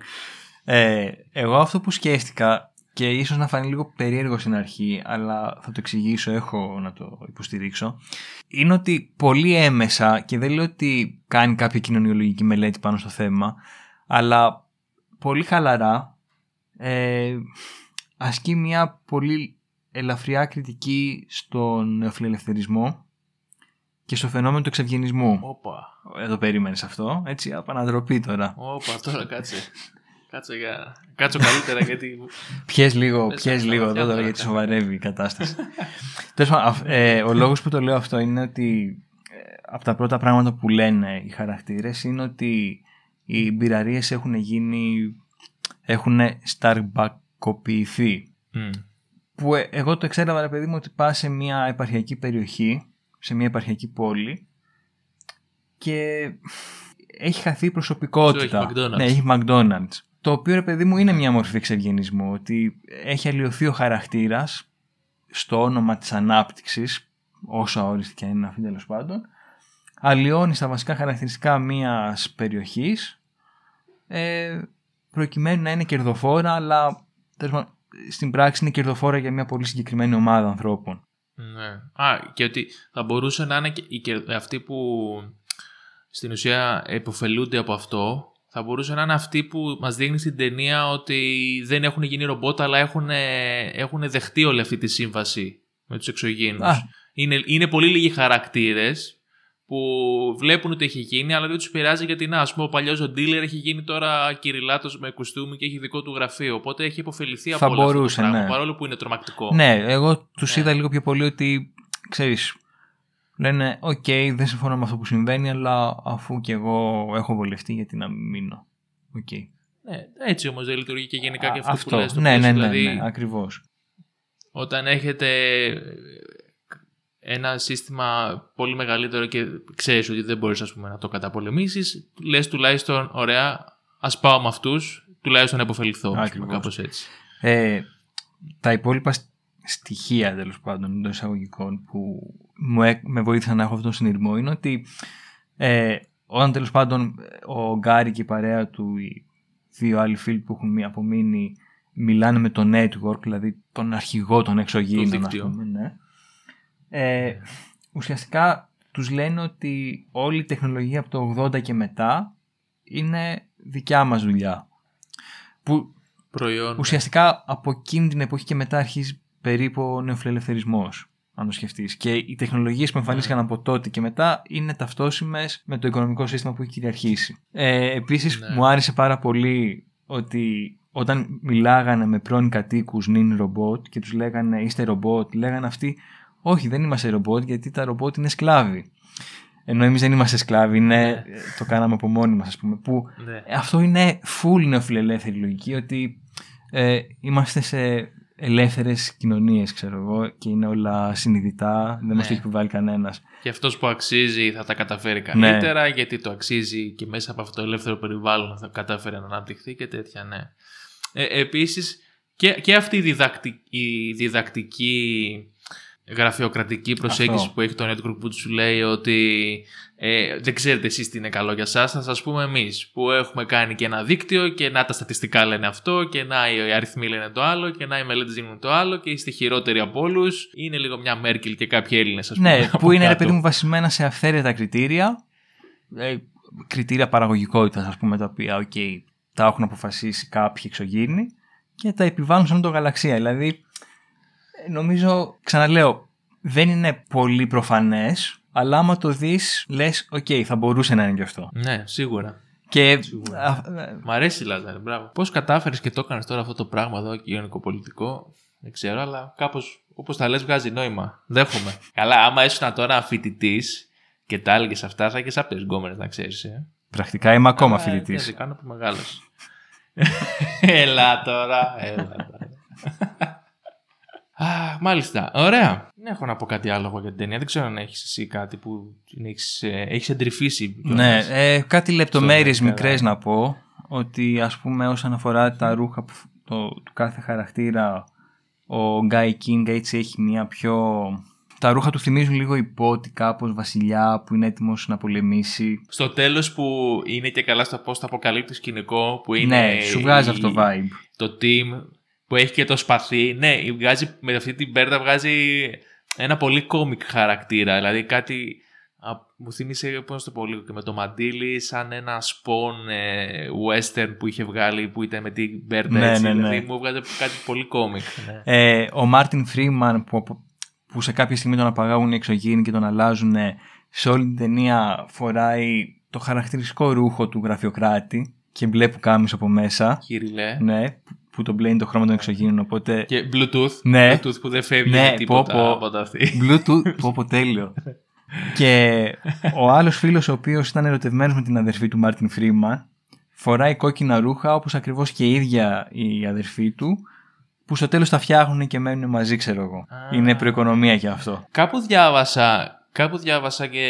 Ε, εγώ αυτό που σκέφτηκα και ίσως να φανεί λίγο περίεργο στην αρχή αλλά θα το εξηγήσω, έχω να το υποστηρίξω είναι ότι πολύ έμεσα και δεν λέω ότι κάνει κάποια κοινωνιολογική μελέτη πάνω στο θέμα αλλά πολύ χαλαρά ε, ασκεί μια πολύ ελαφριά κριτική στον νεοφιλελευθερισμό και στο φαινόμενο του εξευγενισμού. Όπα. Εδώ περίμενες αυτό, έτσι, απαναδροπή τώρα. Όπα, τώρα κάτσε. Κάτσε για... Κάτσω καλύτερα γιατί... Πιες λίγο, Μέσα πιες στα λίγο βαθιά εδώ τώρα τώρα, γιατί ναι. σοβαρεύει η κατάσταση. Τέλος πάντων, αυ- ε, ο λόγος που το λέω αυτό είναι ότι ε, από τα πρώτα πράγματα που λένε οι χαρακτήρες είναι ότι οι μπειραρίες έχουν γίνει, έχουν σταρμπακοποιηθεί. Μμ. Που ε, εγώ το εξέλαβα ρε παιδί μου ότι πας σε μια επαρχιακή περιοχή, σε μια επαρχιακή πόλη και έχει χαθεί η προσωπικότητα. Έχει McDonald's. Ναι, έχει McDonald's. Το οποίο ρε παιδί μου είναι μια μορφή εξευγενισμού, ότι έχει αλλοιωθεί ο χαρακτήρας στο όνομα της ανάπτυξης, όσο αόριστη και αν είναι αυτή τέλος πάντων, αλλοιώνει στα βασικά χαρακτηριστικά μιας περιοχής, ε, προκειμένου να είναι κερδοφόρα, αλλά τέλος πάντων, στην πράξη είναι κερδοφόρα για μια πολύ συγκεκριμένη ομάδα ανθρώπων. Ναι. Α, και ότι θα μπορούσε να είναι και οι κερ- αυτοί που στην ουσία επωφελούνται από αυτό, θα μπορούσε να είναι αυτοί που μας δείχνει στην ταινία ότι δεν έχουν γίνει ρομπότ, αλλά έχουν, έχουν δεχτεί όλη αυτή τη σύμβαση με τους εξωγήινους. Α. Είναι, είναι πολύ λίγοι χαρακτήρες που βλέπουν ότι έχει γίνει, αλλά δεν τους πειράζει γιατί να, ας πούμε, ο παλιός ο dealer έχει γίνει τώρα κυριλάτος με κουστούμι και έχει δικό του γραφείο. Οπότε έχει επωφεληθεί Θα από όλο αυτό το μπορούσε, πράγμα, ναι. παρόλο που είναι τρομακτικό. Ναι, εγώ τους Ναι. είδα λίγο πιο πολύ ότι, ξέρεις, λένε «Οκ, δεν συμφωνώ με αυτό που συμβαίνει, αλλά αφού και εγώ έχω βολευτεί, γιατί να μην μείνω». Οκ. Ναι, έτσι όμως δεν λειτουργεί και γενικά και Α, αυτό, που αυτό. λες στο Ναι, ναι, πλαίσιο. ναι, δηλαδή, ναι, ακριβώς. όταν έχετε ένα σύστημα πολύ μεγαλύτερο και ξέρεις ότι δεν μπορείς ας πούμε, να το καταπολεμήσεις, λες τουλάχιστον ωραία, ας πάω με αυτούς, τουλάχιστον να επωφεληθώ, ας πούμε, Ακριβώς. κάπως έτσι. Ε, τα υπόλοιπα στ- στοιχεία τέλος πάντων των εισαγωγικών που μου έ- με βοήθησαν να έχω αυτόν τον συνειρμό είναι ότι ε, όταν τέλος πάντων ο Γκάρι και η παρέα του, οι δύο άλλοι φίλοι που έχουν μη- απομείνει, μιλάνε με το network, δηλαδή τον αρχηγό των εξωγήινων, ας δίκτυο. πούμε, ναι. Ε, ουσιαστικά τους λένε ότι όλη η τεχνολογία από το 80 και μετά είναι δικιά μας δουλειά. Που Προϊόν. Ουσιαστικά από εκείνη την εποχή και μετά αρχίζει περίπου ο νεοφιλελευθερισμός, αν το σκεφτείς. Και οι τεχνολογίες που εμφανίστηκαν από τότε και μετά είναι ταυτόσιμες με το οικονομικό σύστημα που έχει κυριαρχήσει. Ε, επίσης Ναι. μου άρεσε πάρα πολύ ότι όταν μιλάγανε με πρώην κατοίκους νυν ρομπότ και τους λέγανε είστε ρομπότ, λέγανε αυτοί όχι δεν είμαστε ρομπότ γιατί τα ρομπότ είναι σκλάβοι. Ενώ εμείς δεν είμαστε σκλάβοι, είναι, Ναι. ε, το κάναμε από μόνοι μας ας πούμε. Που Ναι. ε, αυτό είναι full νεοφιλελεύθερη λογική ότι ε, είμαστε σε ελεύθερες κοινωνίες ξέρω εγώ και είναι όλα συνειδητά, δεν μας Ναι. το έχει επιβάλει κανένας. Και αυτός που αξίζει θα τα καταφέρει Ναι. καλύτερα, γιατί το αξίζει και μέσα από αυτό το ελεύθερο περιβάλλον θα καταφέρει να αναπτυχθεί και τέτοια, ναι. Ε, επίσης, και, και αυτή η, διδακτι- η διδακτική γραφειοκρατική προσέγγιση Αυτό. που έχει το network που σου λέει ότι ε, δεν ξέρετε εσείς τι είναι καλό για σας, θα σας πούμε εμείς που έχουμε κάνει και ένα δίκτυο και να τα στατιστικά λένε αυτό και να οι αριθμοί λένε το άλλο και να οι μελέτες δίνουν το άλλο και είστε χειρότεροι από όλους. Είναι λίγο μια Μέρκελ και κάποιοι Έλληνες ας πούμε. Ναι, από που είναι ρε κάτω. παιδί μου βασισμένα σε αυθαίρετα κριτήρια, ε, κριτήρια παραγωγικότητας ας πούμε τα οποία οκ, τα έχουν αποφασίσει κάποιοι εξωγήινοι και τα επιβάλλουν σε όλη το γαλαξία. Δηλαδή, ε, νομίζω, ξαναλέω, δεν είναι πολύ προφανές αλλά άμα το δεις, λες, οκ, θα μπορούσε να είναι και αυτό. Ναι, σίγουρα. Και. Σίγουρα. α, ε, Μ' αρέσει, ρε Λάζαρε, μπράβο. Πώς κατάφερες και το έκανες τώρα αυτό το πράγμα εδώ, κοινωνικοπολιτικό, δεν ξέρω, αλλά κάπως όπως τα λες βγάζει νόημα. Δέχομαι. Καλά, άμα ήσουν τώρα φοιτητής και τα έλεγες αυτά, θα είχες άπειρες γκόμενες να ξέρεις. Ε. πρακτικά είμαι ακόμα Αλλά, φοιτητής. τι να σε κάνω που μεγάλο. έλα τώρα, έλα τώρα. Α, μάλιστα. Ωραία. Δεν έχω να πω κάτι άλλο εγώ για την ταινία. Δεν ξέρω αν έχεις εσύ κάτι που έχεις έχεις εντρυφήσει. Ναι, κιόλας. ε, κάτι λεπτομέρειες Καλά. μικρές να πω. Ότι ας πούμε όσον αφορά τα ρούχα που, το, του κάθε χαρακτήρα ο Γκάι Κίνγκ έτσι έχει μια πιο... Τα ρούχα του θυμίζουν λίγο υπότι κάπως βασιλιά που είναι έτοιμος να πολεμήσει. Στο τέλος που είναι και καλά στο πώ το αποκαλύπτει σκηνικό που είναι. ναι, σου βγάζει η- αυτό το vibe. Το team που έχει και το σπαθί. Ναι, βγάζει, με αυτή την μπέρδα βγάζει ένα πολύ κόμικ χαρακτήρα. Δηλαδή κάτι. α, μου θύμισε πώς το πω λίγο και με το μαντίλι, σαν ένα σπον ε, western που είχε βγάλει που ήταν με την μπέρδα Ναι, έτσι. ναι, ναι. Δηλαδή μου βγάζει κάτι πολύ κόμικ. Ναι. Ε, ο Μάρτιν Φρήμαν που, που σε κάποια στιγμή τον απαγάγουν οι εξωγήινοι και τον αλλάζουν σε όλη την ταινία φοράει το χαρακτηριστικό ρούχο του γραφειοκράτη και μπλε πουκάμισο από μέσα. Κυριλέ. Ναι, που το μπλε είναι το χρώμα των εξωγήινων οπότε Και Bluetooth. Ναι. Bluetooth που δεν φεύγει Ναι, με τίποτα πω, πω. από τα αυτή. Bluetooth, πω πω τέλειο. και ο άλλος φίλος ο οποίος ήταν ερωτευμένος με την αδερφή του Μάρτιν Φρήμαν φοράει κόκκινα ρούχα όπως ακριβώς και η ίδια η αδερφή του που στο τέλος τα φτιάχνουν και μένουν μαζί ξέρω εγώ. Α. Είναι προοικονομία και αυτό. Κάπου διάβασα, κάπου διάβασα και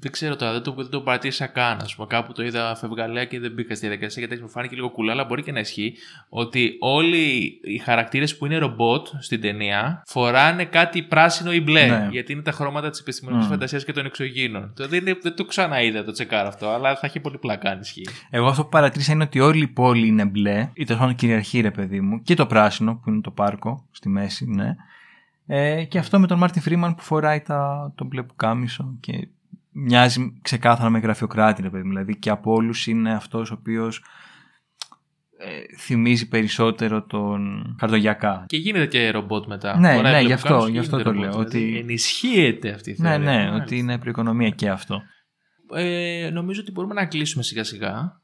δεν ξέρω τώρα, δεν το, δεν το παρατήρησα καν. Ας πούμε. Κάπου το είδα φευγαλέα και δεν μπήκα στη διαδικασία γιατί μου φάνηκε λίγο κουλά, αλλά μπορεί και να ισχύει ότι όλοι οι χαρακτήρες που είναι ρομπότ στην ταινία φοράνε κάτι πράσινο ή μπλε. Ναι. Γιατί είναι τα χρώματα της επιστημονικής Μμ. φαντασίας και των εξωγήινων. Το, δεν, είναι- δεν το ξαναείδα το τσεκάρ αυτό, αλλά θα έχει πολύ πλάκα αν ισχύει. Εγώ αυτό που παρατήρησα είναι ότι όλη η πόλη είναι μπλε, ή τέλος πάντων κυριαρχεί ρε παιδί μου, και το πράσινο που είναι το πάρκο στη μέση, ναι. Ε, και αυτό με τον Μάρτιν Φρήμαν που φοράει τα, το μπλε πουκάμισο και μοιάζει ξεκάθαρα με γραφειοκράτη, ρε παιδί μου. Δηλαδή και από όλους είναι αυτός ο οποίος ε, θυμίζει περισσότερο τον Χαρτογιακά. Και γίνεται και ρομπότ μετά. Ναι, Φοράει ναι, μπλε γι' που αυτό- κάνεις και γι' αυτό γίνεται το λέω, ρομπότ. Δηλαδή, ότι- ενισχύεται αυτή η Ναι, θεωρία. ναι, Μάλιστα. ότι είναι προοικονομία και αυτό. Ε, νομίζω ότι μπορούμε να κλείσουμε σιγά σιγά.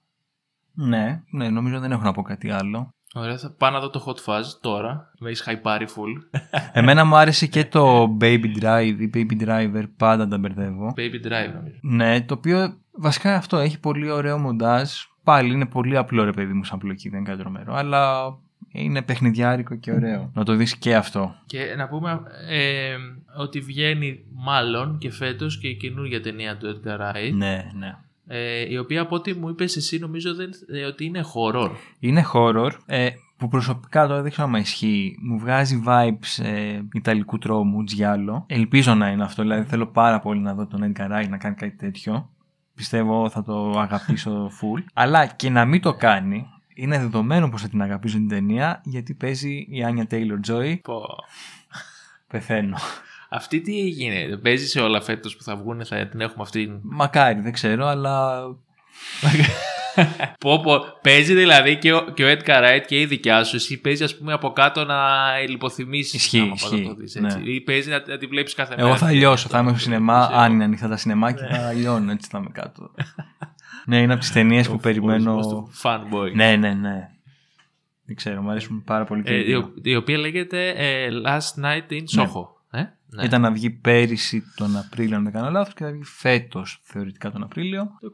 Ναι, ναι, νομίζω δεν έχω να πω κάτι άλλο. Ωραία, θα πάω να δω το Hot Fuzz τώρα. Με έχεις χαϊπάρει full. Εμένα μου άρεσε και το Baby Drive ή Baby Driver, πάντα τα μπερδεύω. Baby Drive νομίζω. Ναι, το οποίο βασικά αυτό έχει πολύ ωραίο μοντάζ. Πάλι είναι πολύ απλό ρε παιδί μου σαν πλοκή, δεν είναι κάτι τρομερό. Αλλά είναι παιχνιδιάρικο και ωραίο. Να το δεις και αυτό. Και να πούμε ε, ότι βγαίνει μάλλον και φέτος και η καινούργια ταινία του Edgar Wright. Ναι, ναι. Ε, η οποία από ό,τι μου είπες εσύ νομίζω δεν, ε, ότι είναι horror. Είναι horror ε, που προσωπικά τώρα δεν ξέρω αν ισχύει. Μου βγάζει vibes ε, ιταλικού τρόμου, τζιάλο. Ελπίζω να είναι αυτό. Δηλαδή θέλω πάρα πολύ να δω τον Edgar Wright να κάνει κάτι τέτοιο. Πιστεύω θα το αγαπήσω full. Αλλά και να μην το κάνει, είναι δεδομένο πως θα την αγαπήσω την ταινία γιατί παίζει η Άνια Taylor Joy. Πω. Πεθαίνω. Αυτή τι έγινε, παίζει σε όλα φέτος που θα βγουν, θα την έχουμε αυτή; Μακάρι, δεν ξέρω, αλλά πω, πω. Παίζει δηλαδή και ο, και ο Edgar Wright και η δικιά σου. Εσύ παίζει ας πούμε από κάτω να λιποθυμήσει. Ισχύει, άμα πας να ισχύει, το δεις, ναι. έτσι. Ή παίζει να, να τη βλέπεις κάθε μέρα. εγώ θα λιώσω. Θα είμαι στο σινεμά, Είσαι- αν είναι ανοιχτά τα σινεμά και θα λιώνω. Έτσι θα είμαι κάτω. ναι, είναι από τις ταινίες που ο- περιμένω. ο- ο Fanboy. Ναι, ναι, ναι. Δεν ξέρω, μου αρέσουν πάρα πολύ και Ε, οι η, δύο. ο- η οποία λέγεται ε, Last Night in Soho. Ε; Ναι. Ήταν να βγει πέρυσι τον Απρίλιο, αν δεν κάνω λάθος, και θα βγει φέτος θεωρητικά τον Απρίλιο. Το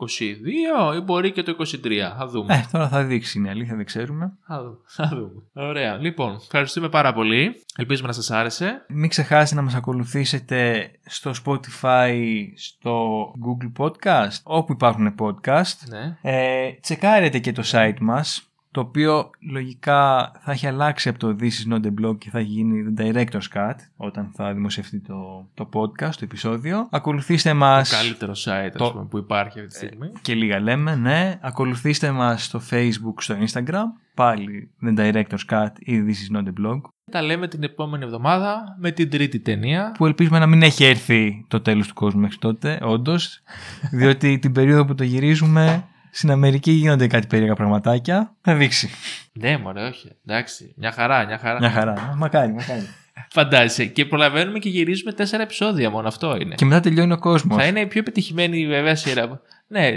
22 ή μπορεί και το 23. Θα δούμε. Ε, τώρα θα δείξει, είναι αλήθεια, δεν ξέρουμε. Θα δούμε. Θα δούμε. Ωραία. Λοιπόν, ευχαριστούμε πάρα πολύ. Ελπίζουμε να σας άρεσε. Μην ξεχάσετε να μας ακολουθήσετε στο Spotify, στο Google Podcast, όπου υπάρχουν podcast. Ναι. Ε, τσεκάρετε και το site μας, το οποίο λογικά θα έχει αλλάξει από το This is not a blog και θα έχει γίνει the director's cut όταν θα δημοσιευτεί το, το podcast, το επεισόδιο. Ακολουθήστε μας... Το καλύτερο site ας Το- πούμε, που υπάρχει αυτή τη στιγμή. Και λίγα λέμε, ναι. Ακολουθήστε μας στο Facebook, στο Instagram, πάλι The Director's Cut ή This is not a blog, Τα λέμε την επόμενη εβδομάδα με την τρίτη ταινία. που ελπίζουμε να μην έχει έρθει το τέλος του κόσμου μέχρι τότε, όντως, διότι την περίοδο που το γυρίζουμε στην Αμερική γίνονται κάτι περίεργα πραγματάκια. Θα δείξει. Ναι, μωρέ, όχι. Εντάξει. Μια χαρά, μια χαρά. Μια χαρά. Μακάρι, μακάρι. Φαντάζεσαι. Και προλαβαίνουμε και γυρίζουμε τέσσερα επεισόδια μόνο. Αυτό είναι. Και μετά τελειώνει ο κόσμος. Θα είναι η πιο επιτυχημένη βέβαια σειρά. Ναι,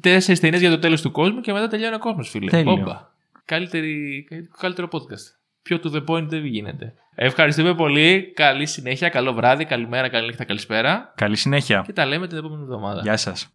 τέσσερις ταινίες για το τέλος του κόσμου και μετά τελειώνει ο κόσμος, φίλε. Τέλειο. Όμπα. Καλύτερη, καλύτερο podcast. Πιο to the point δεν γίνεται. Ευχαριστούμε πολύ. Καλή συνέχεια, καλό βράδυ, καλημέρα, καλή νύχτα, καλησπέρα. Καλή συνέχεια. Και τα λέμε την επόμενη εβδομάδα. Γεια σας.